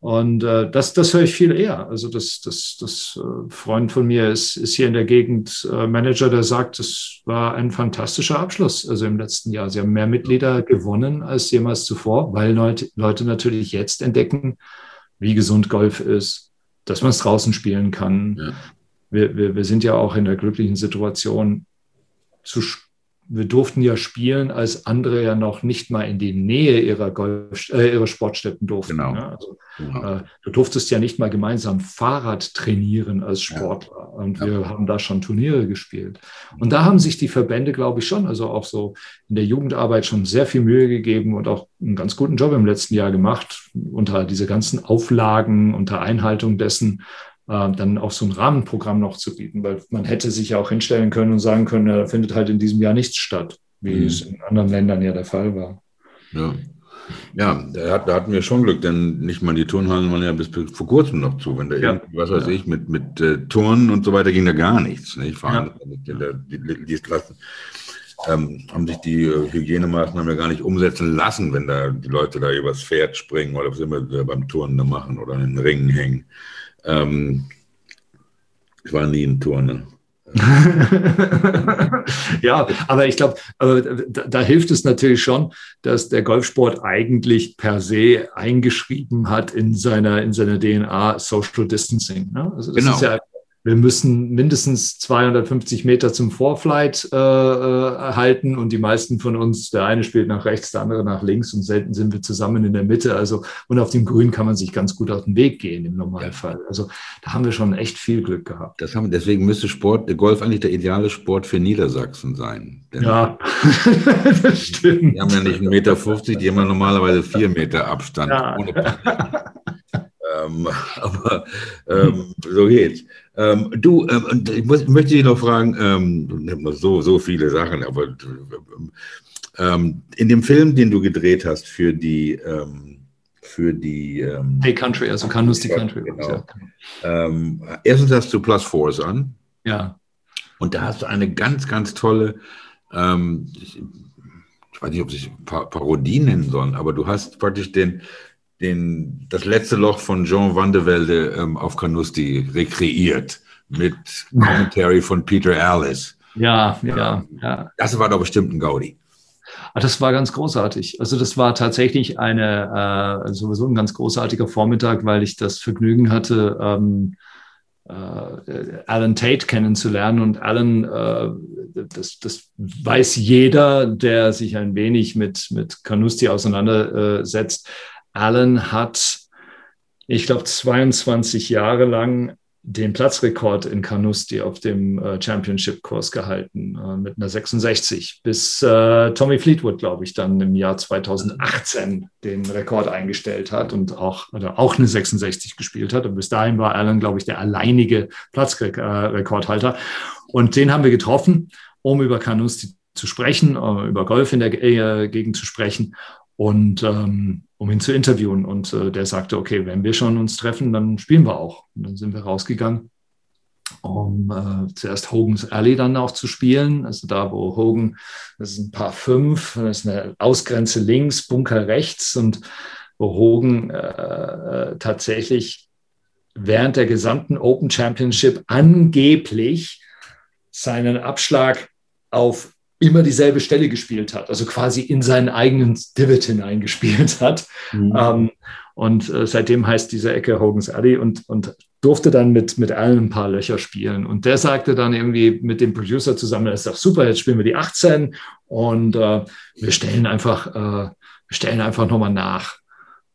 Und äh, das, das höre ich viel eher. Also das, das, das äh, Freund von mir ist, ist hier in der Gegend äh, Manager, der sagt, das war ein fantastischer Abschluss. Also im letzten Jahr. Sie haben mehr Mitglieder gewonnen als jemals zuvor, weil Leute, Leute natürlich jetzt entdecken, wie gesund Golf ist, dass man es draußen spielen kann. Ja. Wir, wir, wir sind ja auch in der glücklichen Situation, zu, wir durften ja spielen, als andere ja noch nicht mal in die Nähe ihrer, Golf, äh, ihrer Sportstätten durften. Genau. Ja? Also, genau. Äh, du durftest ja nicht mal gemeinsam Fahrrad trainieren als Sportler. Ja. Und ja. wir haben da schon Turniere gespielt. Und da haben sich die Verbände, glaube ich, schon, also auch so in der Jugendarbeit schon sehr viel Mühe gegeben und auch einen ganz guten Job im letzten Jahr gemacht, unter diese ganzen Auflagen, unter Einhaltung dessen, äh, dann auch so ein Rahmenprogramm noch zu bieten, weil man hätte sich ja auch hinstellen können und sagen können, ja, da findet halt in diesem Jahr nichts statt, wie mhm. es in anderen Ländern ja der Fall war. Ja. Ja, da, hatten wir schon Glück, denn nicht mal die Turnhallen waren ja bis vor kurzem noch zu. Wenn da ja. was weiß ja. ich, mit, mit äh, Turnen und so weiter ging da gar nichts. Nicht? Vor allem, ja. die, die, die Klassen ähm, haben sich die äh, Hygienemaßnahmen ja gar nicht umsetzen lassen, wenn da die Leute da übers Pferd springen oder was immer beim Turnen da machen oder in den Ringen hängen. Ähm, ich war nie ein Turner. [LAUGHS] ja, aber ich glaube, da, da, hilft es natürlich schon, dass der Golfsport eigentlich per se eingeschrieben hat in seiner, in seiner DNA Social Distancing. Ne? Also das genau. ist ja wir müssen mindestens 250 Meter zum Vorflight äh, äh, halten und die meisten von uns, der eine spielt nach rechts, der andere nach links und selten sind wir zusammen in der Mitte. Also und auf dem Grün kann man sich ganz gut auf den Weg gehen im Normalfall. Also da haben wir schon echt viel Glück gehabt. Das haben, deswegen müsste Sport, Golf eigentlich der ideale Sport für Niedersachsen sein. Denn ja, [LAUGHS] das stimmt. Die haben ja nicht 1,50 Meter, 50, die haben ja normalerweise vier Meter Abstand. Ja. [LAUGHS] Ähm, aber ähm, so geht's. Ähm, du, ähm, ich, muss, ich, möchte dich noch fragen, ähm, so, so viele Sachen, aber ähm, in dem Film, den du gedreht hast für die, ähm, für die ähm, Hey Country, also Canus die Country. Genau. Ja. erstens hast du Plus Force an. Ja. Und da hast du eine ganz, ganz tolle, ich, ich, weiß nicht, ob sich Parodie nennen sollen, aber du hast praktisch den, den, das letzte Loch von Jean Van de Velde ähm, auf Canusti rekreiert mit Commentary von Peter Alice. Ja, ja, ja. Das war doch bestimmt ein Gaudi. Ah, das war ganz großartig. Also das war tatsächlich eine äh, sowieso ein ganz großartiger Vormittag, weil ich das Vergnügen hatte, ähm, äh, Alan Tate kennenzulernen. Und Alan, äh, das, das weiß jeder, der sich ein wenig mit, mit Canusti auseinandersetzt. Allen hat, ich glaube, 22 Jahre lang den Platzrekord in Carnoustie auf dem äh, Championship-Kurs gehalten äh, mit einer 66, bis äh, Tommy Fleetwood, glaube ich, dann im Jahr 2018 den Rekord eingestellt hat und auch, oder auch eine 66 gespielt hat. Und bis dahin war Allen, glaube ich, der alleinige Platzrekordhalter. Und den haben wir getroffen, um über Carnoustie zu sprechen, äh, über Golf in der äh, Gegend zu sprechen und ähm, um ihn zu interviewen. Und äh, der sagte, okay, wenn wir schon uns treffen, dann spielen wir auch. Und dann sind wir rausgegangen, um äh, zuerst Hogan's Alley dann auch zu spielen. Also da, wo Hogan, das ist ein paar fünf, das ist eine Ausgrenze links, Bunker rechts und wo Hogan äh, tatsächlich während der gesamten Open Championship angeblich seinen Abschlag auf immer dieselbe Stelle gespielt hat, also quasi in seinen eigenen Divot hineingespielt [LAUGHS] hat. Mhm. Ähm, und äh, seitdem heißt diese Ecke Hogan's Alley und, und durfte dann mit, mit allen ein paar Löcher spielen. Und der sagte dann irgendwie mit dem Producer zusammen, das ist doch super, jetzt spielen wir die 18 und äh, wir stellen einfach, äh, wir stellen einfach nochmal nach.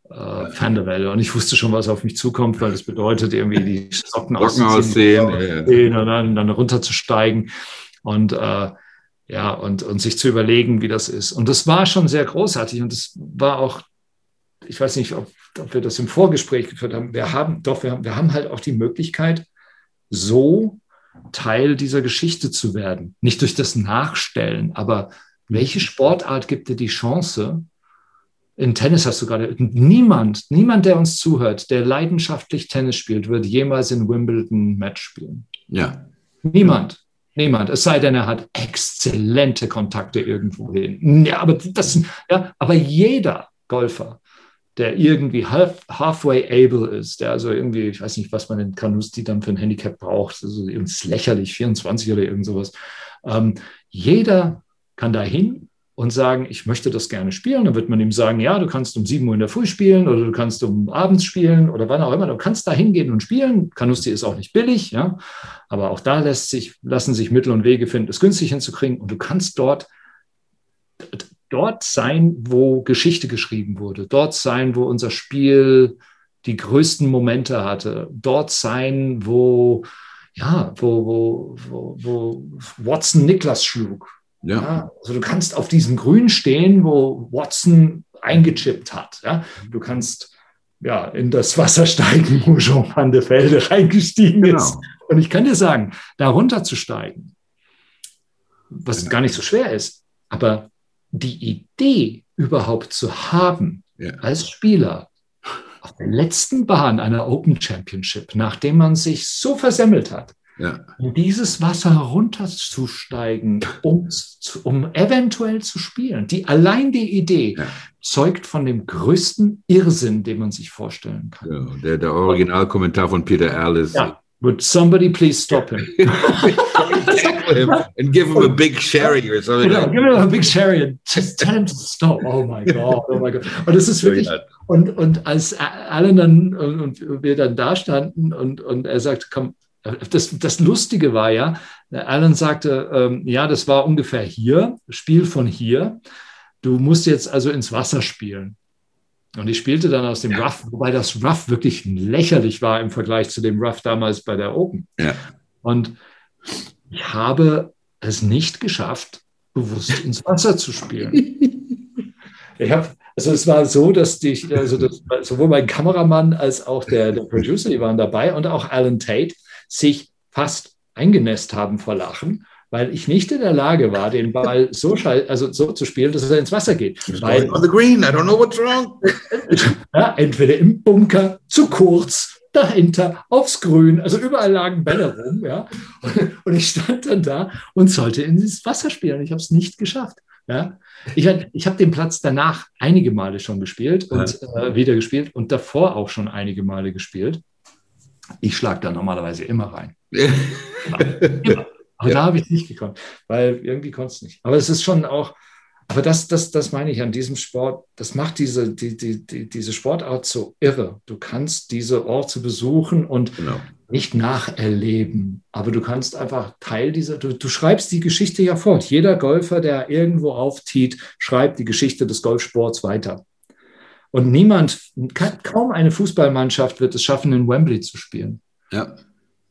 äh, Welt. Und ich wusste schon, was auf mich zukommt, weil das bedeutet, irgendwie die Socken, Socken aussehen, aussehen und dann, dann runterzusteigen und äh, ja, und, und sich zu überlegen, wie das ist. Und das war schon sehr großartig und das war auch, ich weiß nicht, ob, ob wir das im Vorgespräch geführt haben. Wir haben, doch, wir haben, wir haben halt auch die Möglichkeit, so Teil dieser Geschichte zu werden. Nicht durch das Nachstellen, aber welche Sportart gibt dir die Chance, in Tennis hast du gerade, niemand, niemand, der uns zuhört, der leidenschaftlich Tennis spielt, wird jemals in Wimbledon ein Match spielen. Ja. Niemand. Niemand. Es sei denn, er hat exzellente Kontakte irgendwo hin. Ja, aber das, ja, aber jeder Golfer, der irgendwie half, halfway able ist, der also irgendwie, ich weiß nicht, was man in Canusti dann für ein Handicap braucht, also ist lächerlich, 24 oder irgend sowas. Ähm, jeder kann dahin und sagen, ich möchte das gerne spielen, dann wird man ihm sagen, ja, du kannst um 7 Uhr in der Früh spielen oder du kannst um abends spielen oder wann auch immer, du kannst da hingehen und spielen. Canusti ist auch nicht billig, ja, aber auch da lässt sich, lassen sich Mittel und Wege finden, es günstig hinzukriegen. Und du kannst dort dort sein, wo Geschichte geschrieben wurde, dort sein, wo unser Spiel die größten Momente hatte, dort sein, wo ja, wo, wo, wo, wo Watson Niklas schlug, ja. ja. Also du kannst auf diesem Grün stehen, wo Watson eingechippt hat. Ja. Du kannst ja in das Wasser steigen, wo Jean van der Velde [LAUGHS] reingestiegen genau. ist. Und ich kann dir sagen, da runterzusteigen, was genau. gar nicht so schwer ist, aber die Idee überhaupt zu haben ja. als Spieler auf der letzten Bahn einer Open Championship, nachdem man sich so versemmelt hat, ja. in dieses Wasser runterzusteigen, um, um eventuell zu spielen. Die, allein die Idee ja. zeugt von dem größten Irrsinn, den man sich vorstellen kann. Ja, der, der Originalkommentar von Peter Erles. Ja. Would somebody please stop him? [LAUGHS] and give him a big sherry or something. Genau, give him a big sherry and just tell him to stop. Oh my God, oh my God. Und es ist wirklich, und, und als Alan dann, und wir dann da standen und, und er sagte, komm, das, das Lustige war ja, Alan sagte, ähm, ja, das war ungefähr hier, Spiel von hier. Du musst jetzt also ins Wasser spielen. Und ich spielte dann aus dem ja. Rough, wobei das Rough wirklich lächerlich war im Vergleich zu dem Rough damals bei der Open. Ja. Und ich habe es nicht geschafft, bewusst ins Wasser zu spielen. [LAUGHS] Ich habe, also es war so, dass die, also das, sowohl mein Kameramann als auch der, der Producer, die waren dabei und auch Alan Tate sich fast eingenässt haben vor Lachen, weil ich nicht in der Lage war, den Ball so, also so zu spielen, dass er ins Wasser geht. Weil, on the green, I don't know what's wrong. [LAUGHS] ja, entweder im Bunker, zu kurz, dahinter, aufs Grün, also überall lagen Bälle rum, ja. [LAUGHS] Und ich stand dann da und sollte ins Wasser spielen. Ich habe es nicht geschafft. Ja. Ich, ich habe den Platz danach einige Male schon gespielt und äh, wieder gespielt und davor auch schon einige Male gespielt. Ich schlage da normalerweise immer rein. [LAUGHS] immer. Aber ja. da habe ich nicht gekonnt, weil irgendwie konnte es nicht. Aber es ist schon auch, aber das, das, das meine ich an diesem Sport, das macht diese, die, die, die, diese Sportart so irre. Du kannst diese Orte besuchen und genau. nicht nacherleben, aber du kannst einfach Teil dieser, du, du schreibst die Geschichte ja fort. Jeder Golfer, der irgendwo aufzieht, schreibt die Geschichte des Golfsports weiter. Und niemand, kaum eine Fußballmannschaft wird es schaffen, in Wembley zu spielen. Ja.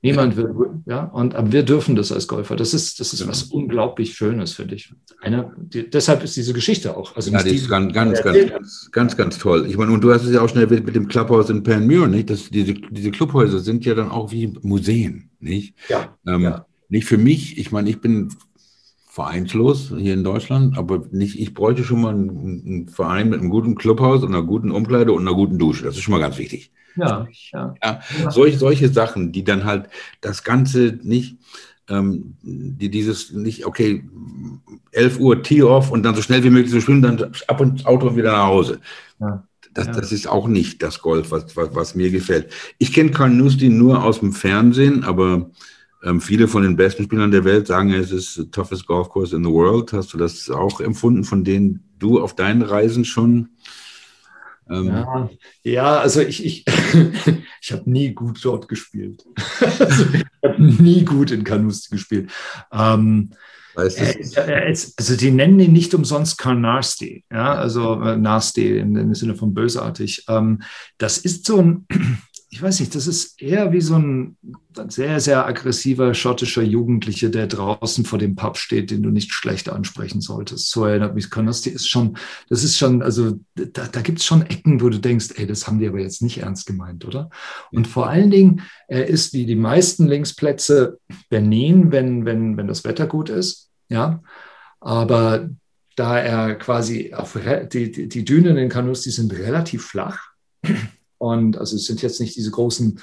Niemand will, ja, und aber wir dürfen das als Golfer. Das ist, das ist genau. was unglaublich Schönes, finde ich. Eine, die, deshalb ist diese Geschichte auch. Also ja, die ist ganz, ganz, ganz, ganz, ganz, toll. Ich meine, und du hast es ja auch schnell mit, mit dem Clubhaus in Panmure, nicht? Das, diese, diese Clubhäuser sind ja dann auch wie Museen, nicht? Ja, ähm, ja. Nicht für mich. Ich meine, ich bin vereinslos hier in Deutschland, aber nicht, ich bräuchte schon mal einen, einen, Verein mit einem guten Clubhaus und einer guten Umkleide und einer guten Dusche. Das ist schon mal ganz wichtig. Ja, ja. ja solche, solche Sachen, die dann halt das Ganze nicht, ähm, die dieses nicht, okay, 11 Uhr Tee-Off und dann so schnell wie möglich zu spielen, dann ab ins Auto und wieder nach Hause. Ja. Das, ja. das ist auch nicht das Golf, was, was, was mir gefällt. Ich kenne Carl Nusti nur aus dem Fernsehen, aber ähm, viele von den besten Spielern der Welt sagen, es ist the toughest golf course in the world. Hast du das auch empfunden, von denen du auf deinen Reisen schon? Ähm ja, ja, also ich, ich, [LAUGHS] ich habe nie gut dort gespielt. [LAUGHS] also ich habe nie gut in Canusti gespielt. Ähm, Weißt du? also die nennen ihn nicht umsonst Carnasty, ja, also äh, nasty im, im Sinne von bösartig. Ähm, das ist so ein, [CLEARS THROAT] ich weiß nicht, das ist eher wie so ein sehr, sehr aggressiver schottischer Jugendlicher, der draußen vor dem Pub steht, den du nicht schlecht ansprechen solltest. So erinnert mich Konosti ist schon, das ist schon, also da, da gibt es schon Ecken, wo du denkst, ey, das haben die aber jetzt nicht ernst gemeint, oder? Und vor allen Dingen, er ist wie die meisten Linksplätze Berlin, wenn, wenn, wenn das Wetter gut ist, ja. Aber da er quasi auf die, die, die Dünen in Kanus, die sind relativ flach und also es sind jetzt nicht diese großen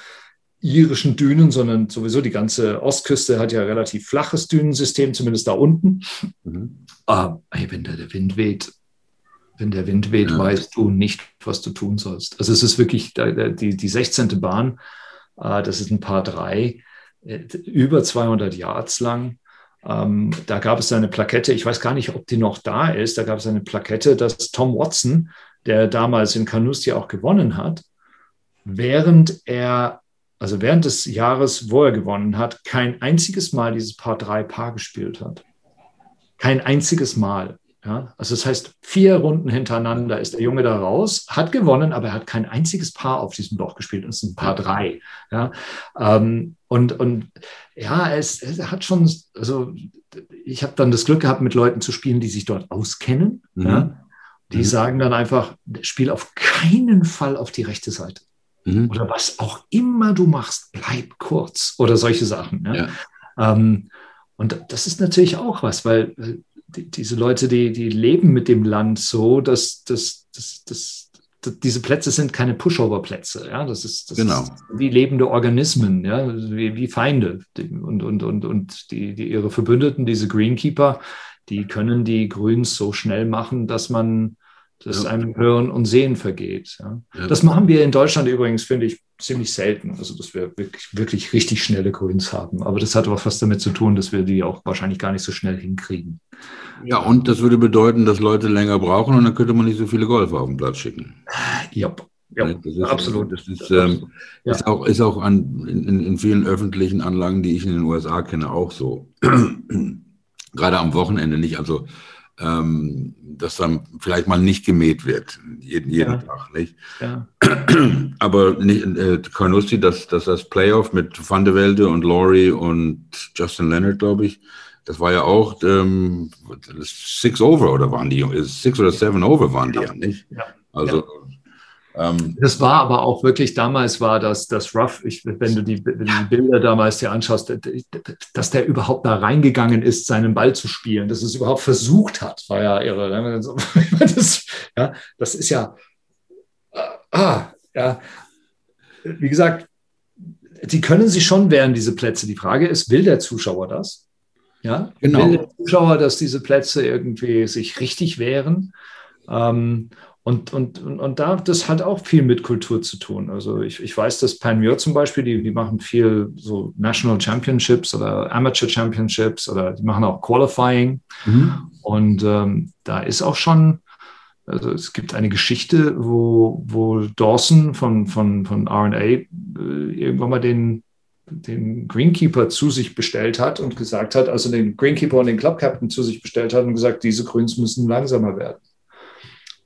irischen Dünen, sondern sowieso die ganze Ostküste hat ja relativ flaches Dünensystem, zumindest da unten. Mhm. Aber ey, wenn da der Wind weht, wenn der Wind weht, ja. weißt du nicht, was du tun sollst. Also es ist wirklich die, die 16. Bahn, äh, das ist ein Paar drei, äh, über 200 Yards lang. Ähm, da gab es eine Plakette, ich weiß gar nicht, ob die noch da ist, da gab es eine Plakette, dass Tom Watson, der damals in Carnoustie auch gewonnen hat, während er, also während des Jahres, wo er gewonnen hat, kein einziges Mal dieses Paar 3 Paar gespielt hat. Kein einziges Mal. Ja, also das heißt, vier Runden hintereinander ist der Junge da raus, hat gewonnen, aber er hat kein einziges Paar auf diesem Loch gespielt. Es sind ein Paar drei. Ja, ähm, und, und ja, es, es hat schon, also ich habe dann das Glück gehabt, mit Leuten zu spielen, die sich dort auskennen. Mhm. Ja, die mhm. sagen dann einfach, spiel auf keinen Fall auf die rechte Seite. Mhm. Oder was auch immer du machst, bleib kurz oder solche Sachen. Ja? Ja. Ähm, und das ist natürlich auch was, weil die, diese Leute, die, die leben mit dem Land so, dass, dass, dass, dass diese Plätze sind keine Pushover-Plätze. Ja? Das, ist, das genau. ist wie lebende Organismen, ja? wie, wie Feinde. Und, und, und, und die, die, ihre Verbündeten, diese Greenkeeper, die können die Grüns so schnell machen, dass man dass ja. einem Hören und Sehen vergeht. Ja. Ja. Das machen wir in Deutschland übrigens, finde ich, ziemlich selten. Also, dass wir wirklich, wirklich richtig schnelle Grüns haben. Aber das hat auch was damit zu tun, dass wir die auch wahrscheinlich gar nicht so schnell hinkriegen. Ja, und das würde bedeuten, dass Leute länger brauchen und dann könnte man nicht so viele Golfer auf den Platz schicken. Ja. Ja, das ist, absolut. Das ist, ähm, ja. ist auch, ist auch an, in, in vielen öffentlichen Anlagen, die ich in den USA kenne, auch so. [CLEARS THROAT] Gerade am Wochenende nicht. Also ähm, dass dann vielleicht mal nicht gemäht wird, jeden, jeden ja. Tag, nicht? Ja. [CLEARS THROAT] Aber nicht, äh, Carnoustie, dass, dass das Playoff mit Van de Velde und Laurie und Justin Leonard, glaube ich, das war ja auch ähm, Six Over oder waren die, Six oder Seven Over waren die ja, nicht? Ja. Also das war aber auch wirklich damals war das, das Rough, ich, wenn du die, die, Bilder damals dir anschaust, dass der überhaupt da reingegangen ist, seinen Ball zu spielen, dass es überhaupt versucht hat, war ja irre. Ne? [LAUGHS] Das, ja, das ist ja, ah, ja, wie gesagt, die können sich schon wehren, diese Plätze. Die Frage ist, will der Zuschauer das? Ja, genau. will der Zuschauer, dass diese Plätze irgendwie sich richtig wehren? Ähm, und, und, und, und da, das hat auch viel mit Kultur zu tun. Also ich, ich weiß, dass Panmure zum Beispiel, die, die machen viel so National Championships oder Amateur Championships oder die machen auch Qualifying. Mhm. Und ähm, da ist auch schon, also es gibt eine Geschichte, wo, wo Dawson von, von, von RNA äh, irgendwann mal den, den Greenkeeper zu sich bestellt hat und gesagt hat, also den Greenkeeper und den Club Captain zu sich bestellt hat und gesagt, diese Grüns müssen langsamer werden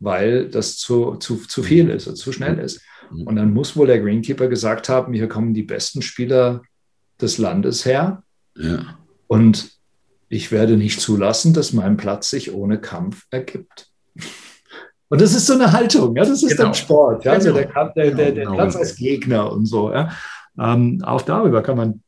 weil das zu, zu, zu viel ist und zu schnell ist. Mhm. Und dann muss wohl der Greenkeeper gesagt haben, hier kommen die besten Spieler des Landes her. Ja. Und ich werde nicht zulassen, dass mein Platz sich ohne Kampf ergibt. Und das ist so eine Haltung, ja, das ist genau. dann Sport. Ja? Also der, der, der, der genau. Platz als Gegner und so. Ja? Ähm, auch darüber kann man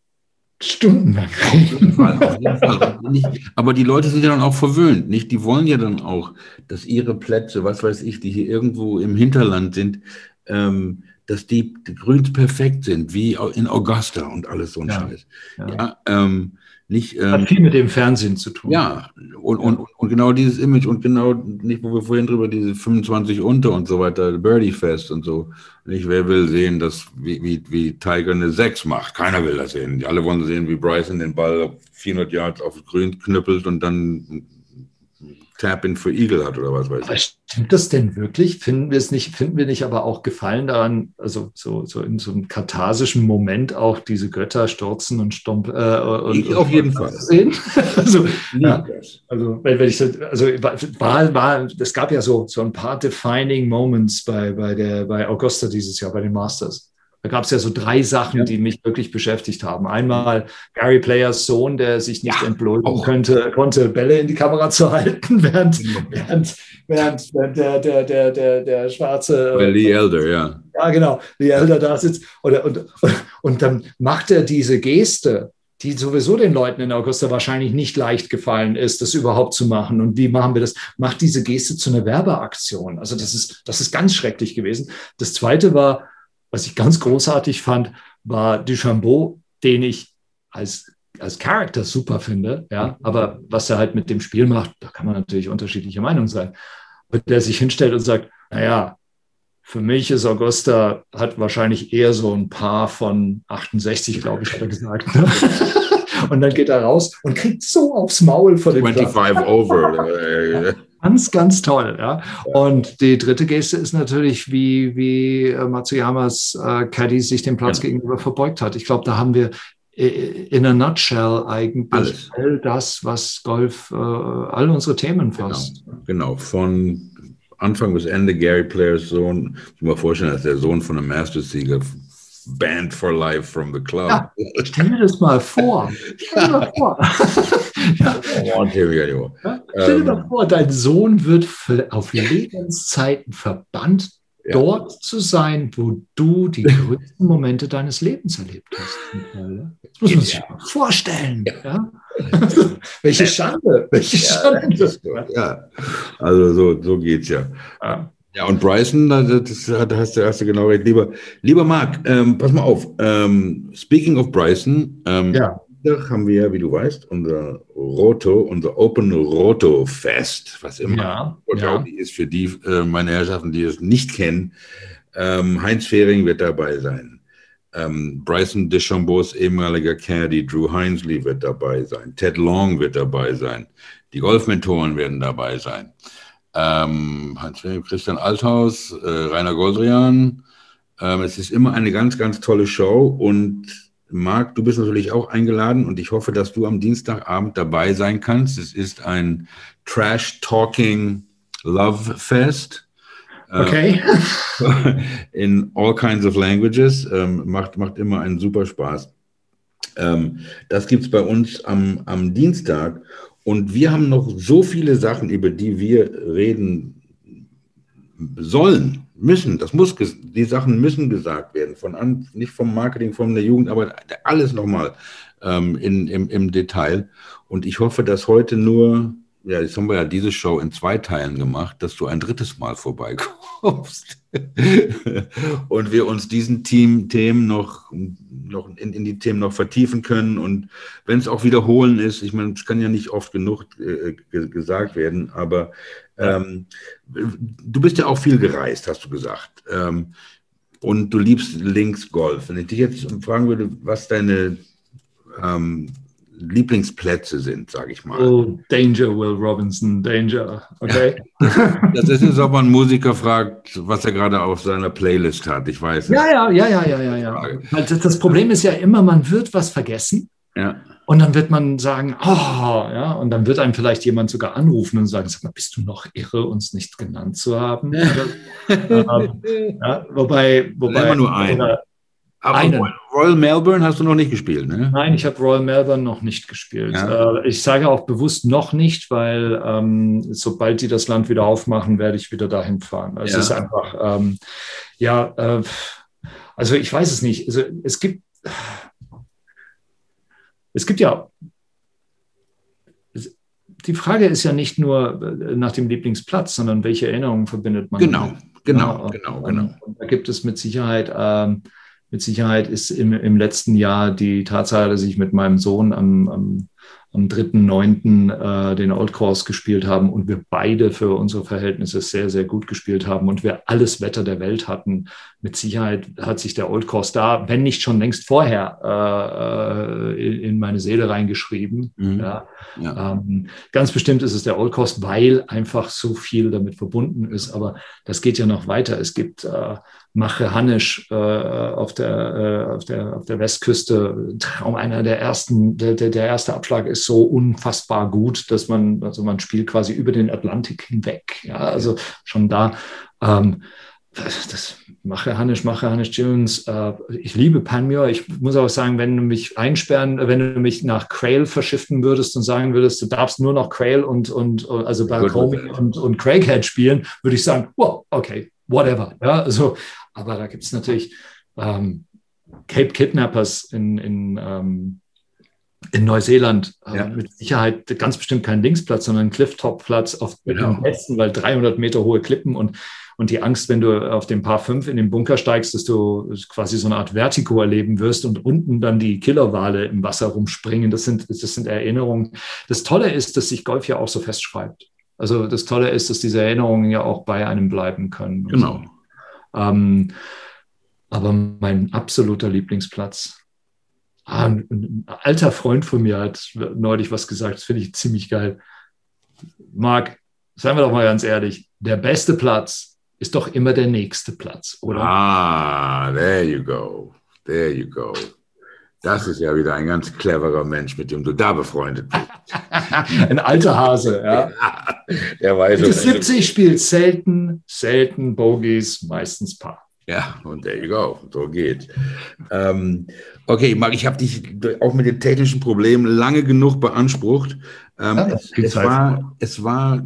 stundenlang reden. [LAUGHS] Aber die Leute sind ja dann auch verwöhnt, nicht? Die wollen ja dann auch, dass ihre Plätze, was weiß ich, die hier irgendwo im Hinterland sind, ähm, dass die, die Grüns perfekt sind, wie in Augusta und alles so ein ja, Scheiß. Ja, ja ähm, nicht, ähm, Hat viel mit dem Fernsehen zu tun. Ja, und, und, und genau dieses Image und genau, nicht, wo wir vorhin drüber diese 25 unter und so weiter, Birdie Fest und so. Nicht, wer will sehen, dass, wie, wie, wie Tiger eine 6 macht? Keiner will das sehen. Alle wollen sehen, wie Bryson den Ball 400 Yards auf Grün knüppelt und dann Tap-In für Eagle hat oder was weiß ich. Stimmt das denn wirklich? Finden wir es nicht, finden wir nicht aber auch Gefallen daran, also so, so in so einem katharsischen Moment auch diese Götter stürzen und stomp äh, und, ich auf jeden Fall sehen? [LAUGHS] also, ja, also wenn, wenn ich so, also war, war, es gab ja so, so ein paar defining Moments bei, bei der bei Augusta dieses Jahr, bei den Masters. Da gab es ja so drei Sachen, ja. die mich wirklich beschäftigt haben. Einmal Gary Players Sohn, der sich nicht ja, entblöden könnte, konnte, Bälle in die Kamera zu halten, [LAUGHS] während, während, während, während der, der, der, der, der schwarze. Well, Lee Elder, ja. Ja, genau, Lee Elder da sitzt. Und, und, und dann macht er diese Geste, die sowieso den Leuten in Augusta wahrscheinlich nicht leicht gefallen ist, das überhaupt zu machen. Und wie machen wir das? Macht diese Geste zu einer Werbeaktion. Also das ist, das ist ganz schrecklich gewesen. Das zweite war, was ich ganz großartig fand, war Duchambeau, den ich als, als Charakter super finde. Ja, aber was er halt mit dem Spiel macht, da kann man natürlich unterschiedlicher Meinung sein. Und der sich hinstellt und sagt, naja, für mich ist Augusta, hat wahrscheinlich eher so ein Paar von 68, glaube ich, hat er gesagt. Ne? [LAUGHS] und dann geht er raus und kriegt so aufs Maul von dem 25 Platz. over. Ganz, ganz toll. Ja. Und die dritte Geste ist natürlich, wie, wie äh, Matsuyamas äh, Caddy sich dem Platz ja. gegenüber verbeugt hat. Ich glaube, da haben wir äh, in a nutshell eigentlich Alles. all das, was Golf, äh, all unsere Themen genau, fasst. Genau, genau. von Anfang bis Ende Gary Players Sohn. Ich muss mir vorstellen, dass der Sohn von einem Masters-Sieger Banned for life from the club. Ja, stell dir das mal vor. [LAUGHS] Stell dir mal vor. [LAUGHS] ja. Stell dir mal ähm, vor, dein Sohn wird auf Lebenszeiten verbannt, ja. dort zu sein, wo du die größten Momente deines Lebens erlebt hast. Das muss man sich ja. vorstellen. Ja. [LAUGHS] Welche Schande, welche Schande. Ja, also so, so geht's ja. Ja, und Bryson, da, hast, du, hast du genau recht. Lieber, lieber Marc, ähm, pass mal auf. Ähm, speaking of Bryson, ähm, ja. Haben wir, wie du weißt, unser Roto, unser Open Roto Fest, was immer ja, ja. ist für die, äh, meine Herrschaften, die es nicht kennen. Ähm, Heinz Fehring wird dabei sein. Ähm, Bryson DeChambeaus ehemaliger Caddy, Drew Hinesley wird dabei sein. Ted Long wird dabei sein. Die Golfmentoren werden dabei sein ähm, Christian Althaus, äh, Rainer Goldrian. Ähm, es ist immer eine ganz, ganz tolle Show und Marc, du bist natürlich auch eingeladen und ich hoffe, dass du am Dienstagabend dabei sein kannst. Es ist ein Trash-Talking Love Fest. Äh, okay. [LAUGHS] in all kinds of languages. Ähm, macht, macht immer einen super Spaß. Ähm, das gibt es bei uns am, am Dienstag. Und wir haben noch so viele Sachen, über die wir reden sollen, müssen. Das muss, die Sachen müssen gesagt werden. Von an, nicht vom Marketing, von der Jugend, aber alles nochmal ähm, in, im, im Detail. Und ich hoffe, dass heute nur ja, jetzt haben wir ja diese Show in zwei Teilen gemacht, dass du ein drittes Mal vorbeikommst [LAUGHS] und wir uns diesen Team, Themen noch, noch in, in, die Themen noch vertiefen können und wenn es auch wiederholen ist, ich meine, es kann ja nicht oft genug äh, gesagt werden, aber ähm, du bist ja auch viel gereist, hast du gesagt. Ähm, und du liebst Links-Golf. Wenn ich dich jetzt fragen würde, was deine ähm, Lieblingsplätze sind, sage ich mal. Oh, Danger, Will Robinson, Danger. Okay. [LAUGHS] das ist jetzt, ob man Musiker fragt, was er gerade auf seiner Playlist hat. Ich weiß. Ja, ja, ja, ja, ja, ja, ja. Das, das Problem ist ja immer, man wird was vergessen. Ja. Und dann wird man sagen, oh, ja, und dann wird einem vielleicht jemand sogar anrufen und sagen, sag mal, bist du noch irre, uns nicht genannt zu haben? ähm, ja, wobei, wobei. Immer nur einen. Aber einen. Royal Melbourne hast du noch nicht gespielt, ne? Nein, ich habe Royal Melbourne noch nicht gespielt. Ja. Äh, ich sage auch bewusst noch nicht, weil ähm, sobald die das Land wieder aufmachen, werde ich wieder dahin fahren. Also ja. Es ist einfach, ähm, ja, äh, also ich weiß es nicht. Also es gibt, es gibt ja, die Frage ist ja nicht nur äh, nach dem Lieblingsplatz, sondern welche Erinnerungen verbindet man. Genau, genau, genau, genau. Und da gibt es mit Sicherheit ähm, mit Sicherheit ist im, im letzten Jahr die Tatsache, dass ich mit meinem Sohn am, am, am 3.9. Äh, den Old Course gespielt haben und wir beide für unsere Verhältnisse sehr, sehr gut gespielt haben und wir alles Wetter der Welt hatten. Mit Sicherheit hat sich der Old Course da, wenn nicht schon längst vorher, äh, in, in, meine Seele reingeschrieben. Mhm. Ja. Ja. Ähm, ganz bestimmt ist es der Old Course, weil einfach so viel damit verbunden ist. Aber das geht ja noch weiter. Es gibt äh, Mache Hannisch äh, auf, der, äh, auf, der, auf der Westküste. Traum einer der ersten, der, der, der erste Abschlag ist so unfassbar gut, dass man, also man spielt quasi über den Atlantik hinweg. Ja, also schon da. Ähm, das mache Hannisch, mache Hannisch Jones. Äh, ich liebe Panmure. Ich muss auch sagen, wenn du mich einsperren, wenn du mich nach Quail verschiften würdest und sagen würdest, du darfst nur noch Quail und, und also Balcomi und, und Craighead spielen, würde ich sagen, wow, okay, whatever. Ja, also, aber da gibt es natürlich ähm, Cape Kidnappers in, in, ähm, in Neuseeland äh, ja. mit Sicherheit ganz bestimmt kein Linksplatz, sondern ein Clifftop-Platz auf genau. dem Westen, weil 300 Meter hohe Klippen und, und die Angst, wenn du auf dem Paar 5 in den Bunker steigst, dass du quasi so eine Art Vertigo erleben wirst und unten dann die Killerwale im Wasser rumspringen. Das sind, das sind Erinnerungen. Das Tolle ist, dass sich Golf ja auch so festschreibt. Also das Tolle ist, dass diese Erinnerungen ja auch bei einem bleiben können. Genau. So. Ähm, aber mein absoluter Lieblingsplatz. Ah, ein, ein, alter Freund von mir hat neulich was gesagt, das finde ich ziemlich geil. Marc, seien wir doch mal ganz ehrlich, der beste Platz ist doch immer der nächste Platz, oder? Ah, there you go. There you go. Das ist ja wieder ein ganz cleverer Mensch, mit dem du da befreundet bist. [LAUGHS] ein alter Hase, ja. ja der weiß. Mitte 70 spielt selten, selten Bogies, meistens Paar. Ja, und there you go, so geht. Ähm, okay, Marc, ich habe dich auch mit den technischen Problemen lange genug beansprucht. Ähm, ja, es, es, war, es war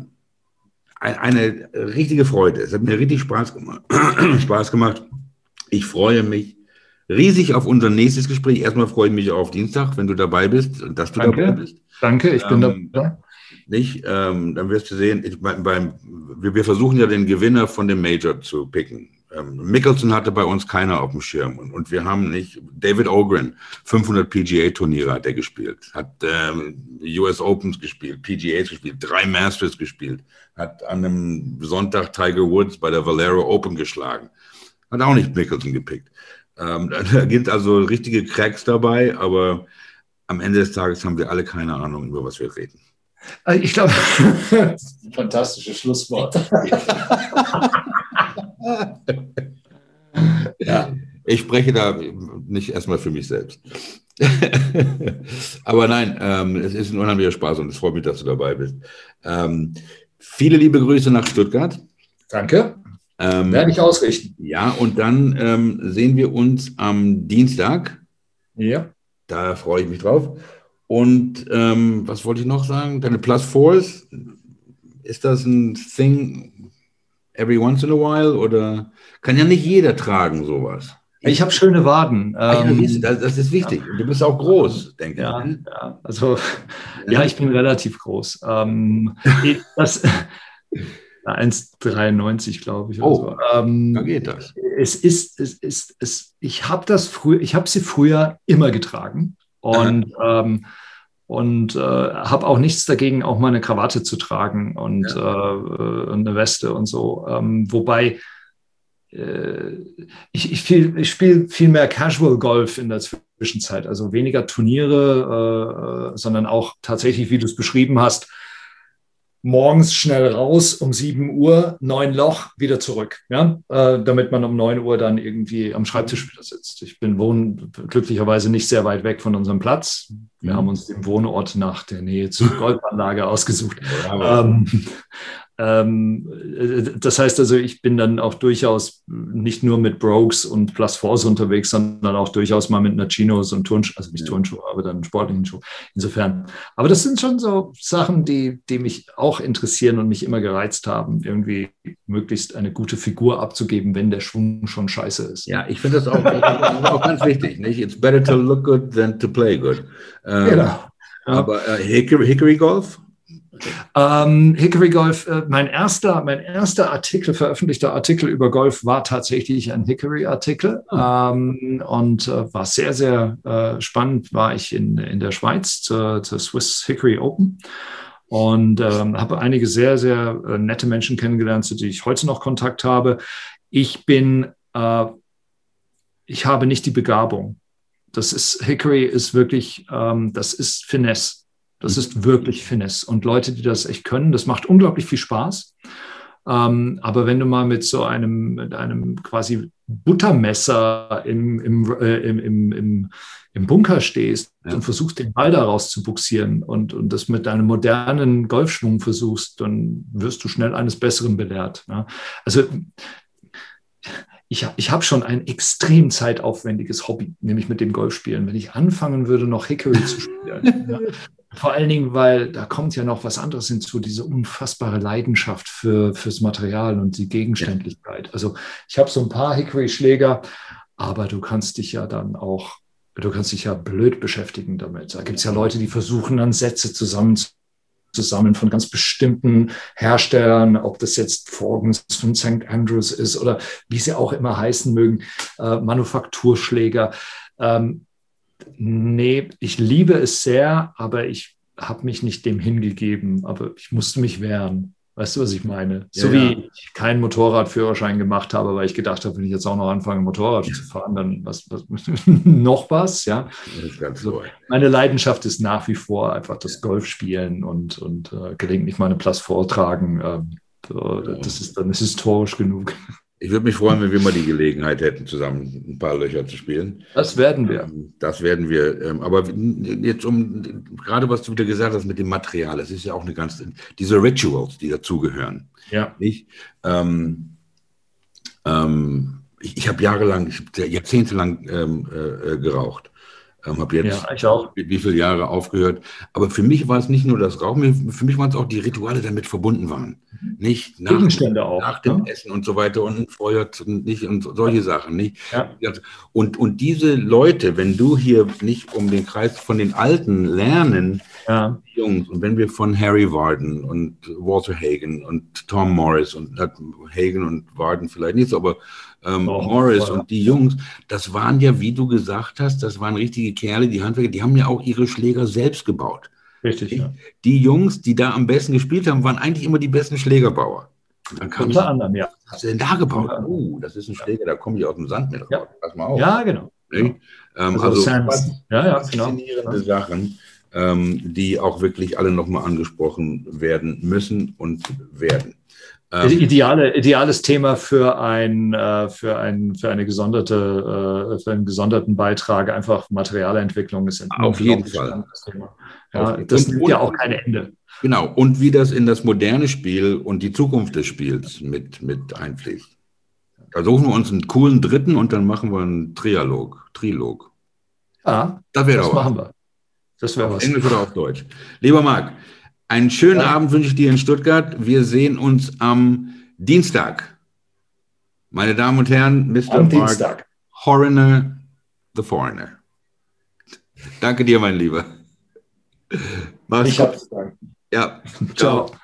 eine richtige Freude. Es hat mir richtig Spaß gemacht. [CLEARS THROAT] Spaß gemacht. Ich freue mich riesig auf unser nächstes Gespräch. Erstmal freue ich mich auf Dienstag, wenn du dabei bist und dass du Danke. dabei bist. Danke, ich bin ähm, dabei. Nicht? Ähm, dann wirst du sehen, ich, beim, beim, wir, wir, versuchen ja den Gewinner von dem Major zu picken. Ähm, Mickelson hatte bei uns keiner auf dem Schirm und, und wir haben nicht, David Ogren, 500 PGA-Turniere hat er gespielt, hat ähm, US Opens gespielt, PGAs gespielt, drei Masters gespielt, hat an einem Sonntag Tiger Woods bei der Valero Open geschlagen, hat auch nicht Mickelson gepickt. Ähm, [LAUGHS] da sind also richtige Cracks dabei, aber am Ende des Tages haben wir alle keine Ahnung, über was wir reden. Äh, ich glaube, [LAUGHS] fantastisches Schlusswort. [LAUGHS] ja, ich spreche da nicht erstmal für mich selbst. aber nein, ähm, es ist ein unheimlicher Spaß und es freut mich, dass du dabei bist. Ähm, viele liebe Grüße nach Stuttgart. Danke. Ähm, Werde ich ausrichten. Ja, und dann ähm, sehen wir uns am Dienstag. Ja. Da freue ich mich drauf. Und ähm, was wollte ich noch sagen? Deine Plus Fours, ist das ein Thing every once in a while oder kann ja nicht jeder tragen sowas? Ich habe schöne Waden. Ähm, das, das, ist wichtig. Ja. Du bist auch groß, denke ja, ich. Ja, also [LAUGHS] ja. ja, ich bin relativ groß. Ähm, [LAUGHS] das, 1,93, glaube ich. Oh, so. ähm, da geht das. Es ist, es ist, es, ich habe das früher, ich habe sie früher immer getragen und, [LAUGHS] ähm, und äh, habe auch nichts dagegen, auch mal eine Krawatte zu tragen und ja. äh, eine Weste und so. Ähm, wobei äh, ich, ich, ich spiele viel mehr Casual Golf in der Zwischenzeit, also weniger Turniere, äh, sondern auch tatsächlich, wie du es beschrieben hast, morgens schnell raus um 7 Uhr, neun Loch, wieder zurück, ja, äh, damit man um 9 Uhr dann irgendwie am Schreibtisch wieder sitzt. Ich bin wohne glücklicherweise nicht sehr weit weg von unserem Platz. Wir mhm. haben uns den Wohnort nach der Nähe zur [LAUGHS] Golfanlage ausgesucht. Ähm, ähm, äh, das heißt also, ich bin dann auch durchaus nicht nur mit Brokes und Plus Fours unterwegs, sondern auch durchaus mal mit einer Chinos und Turnschuhe, also nicht ja. Turnschuhe, aber dann sportlichen Schuh. Insofern. Aber das sind schon so Sachen, die, die mich auch interessieren und mich immer gereizt haben, irgendwie möglichst eine gute Figur abzugeben, wenn der Schwung schon scheiße ist. Ja, ich finde das, auch, auch ganz wichtig. Nicht? It's better to look good than to play good. Ähm, genau. Aber äh, Hickory, Hickory Golf? Ähm, Hickory Golf, äh, mein erster, mein erster Artikel, veröffentlichter Artikel über Golf war tatsächlich ein Hickory-Artikel ah. ähm, und äh, war sehr, sehr äh, spannend. War ich in, in der Schweiz zur, zur Swiss Hickory Open und ähm, habe einige sehr, sehr äh, nette Menschen kennengelernt, zu denen ich heute noch Kontakt habe. Ich bin, äh, ich habe nicht die Begabung. Das ist, Hickory ist wirklich, ähm, das ist Finesse. Das ist wirklich Finesse. Und Leute, die das echt können, das macht unglaublich viel Spaß. Ähm, aber wenn du mal mit so einem, mit einem quasi Buttermesser im, im, äh, im, im, im, im, Bunker stehst ja. und versuchst, den Ball daraus zu buxieren und, und das mit deinem modernen Golfschwung versuchst, dann wirst du schnell eines Besseren belehrt. Ne? Also ich, ich habe schon ein extrem zeitaufwendiges Hobby, nämlich mit dem Golfspielen. Wenn ich anfangen würde, noch Hickory zu spielen, [LAUGHS] ja, vor allen Dingen, weil da kommt ja noch was anderes hinzu, diese unfassbare Leidenschaft für, fürs Material und die Gegenständlichkeit. Also ich habe so ein paar Hickory-Schläger, aber du kannst dich ja dann auch, du kannst dich ja blöd beschäftigen damit. Da gibt es ja Leute, die versuchen dann Sätze zusammen zusammen von ganz bestimmten Herstellern, ob das jetzt Forgens von St. Andrews ist oder wie sie auch immer heißen mögen, äh, Manufakturschläger. Ähm, nee, ich liebe es sehr, aber ich habe mich nicht dem hingegeben, aber ich musste mich wehren. Weißt du, was ich meine? Ja, so wie ja. ich keinen Motorradführerschein gemacht habe, weil ich gedacht habe, wenn ich jetzt auch noch anfange, Motorrad zu fahren, dann was, was [LAUGHS] noch was, ja. Also, meine Leidenschaft ist nach wie vor einfach das Golfspielen und, und äh, gelegentlich mal eine Plus vortragen. Ähm, das ist dann ist historisch genug. Ich würde mich freuen, wenn wir mal die Gelegenheit hätten, zusammen ein paar Löcher zu spielen. Das werden wir. Ähm, das werden wir. Ähm, aber jetzt um gerade was du wieder gesagt hast mit dem Material, es ist ja auch eine ganz diese Rituals, die dazugehören. Ja. Nicht? Ähm, ähm, ich, ich habe jahrelang, jahrzehntelang ähm, äh, geraucht. Ähm, habe jetzt ja, ich auch. wie viele Jahre aufgehört. Aber für mich war es nicht nur das Rauchen, für mich waren es auch die Rituale, die damit verbunden waren. Nicht nach, Gegenstände auch, nach dem ja? Essen und so weiter und ein Feuer nicht und solche Sachen. Nicht? Ja. Und, und diese Leute, wenn du hier nicht um den Kreis von den Alten lernen, ja. Jungs, und wenn wir von Harry Warden und Walter Hagen und Tom Morris und Hagen und Warden vielleicht nicht so, aber ähm, oh, Morris voll. und die Jungs, das waren ja, wie du gesagt hast, das waren richtige Kerle, die Handwerker, die haben ja auch ihre Schläger selbst gebaut. Richtig, die, ja. Die Jungs, die da am besten gespielt haben, waren eigentlich immer die besten Schlägerbauer. dann kam Unter anderem, ja. Was hast du denn da gebaut? Oh, uh, das ist ein Schläger, da komme ich aus dem Sand mit raus. Ja. Pass mal auf. Ja, genau. genau. Ähm, also, also ja, ja, genau. faszinierende genau. Sachen, ähm, die auch wirklich alle nochmal angesprochen werden müssen und werden. Ähm, Ideale, ideales Thema für ein, äh, für ein, für eine gesonderte, äh, für einen gesonderten Beitrag. Einfach Materialentwicklung ist ein auf jeden Fall. Thema. Ja, das und, nimmt ja auch kein Ende. Genau. Und wie das in das moderne Spiel und die Zukunft des Spiels mit, mit einfließt. Da suchen wir uns einen coolen Dritten und dann machen wir einen Trialog, Trilog. Ja, das, das machen wir. Das wäre was. Englisch oder auf Deutsch. Lieber Marc, einen schönen ja. Abend wünsche ich dir in Stuttgart. Wir sehen uns am Dienstag. Meine Damen und Herren, Mr. Am Mark Dienstag. Horner, the Foreigner. Danke dir, mein Lieber. Mach's ich hab's danken. Ja. Ciao. Ciao.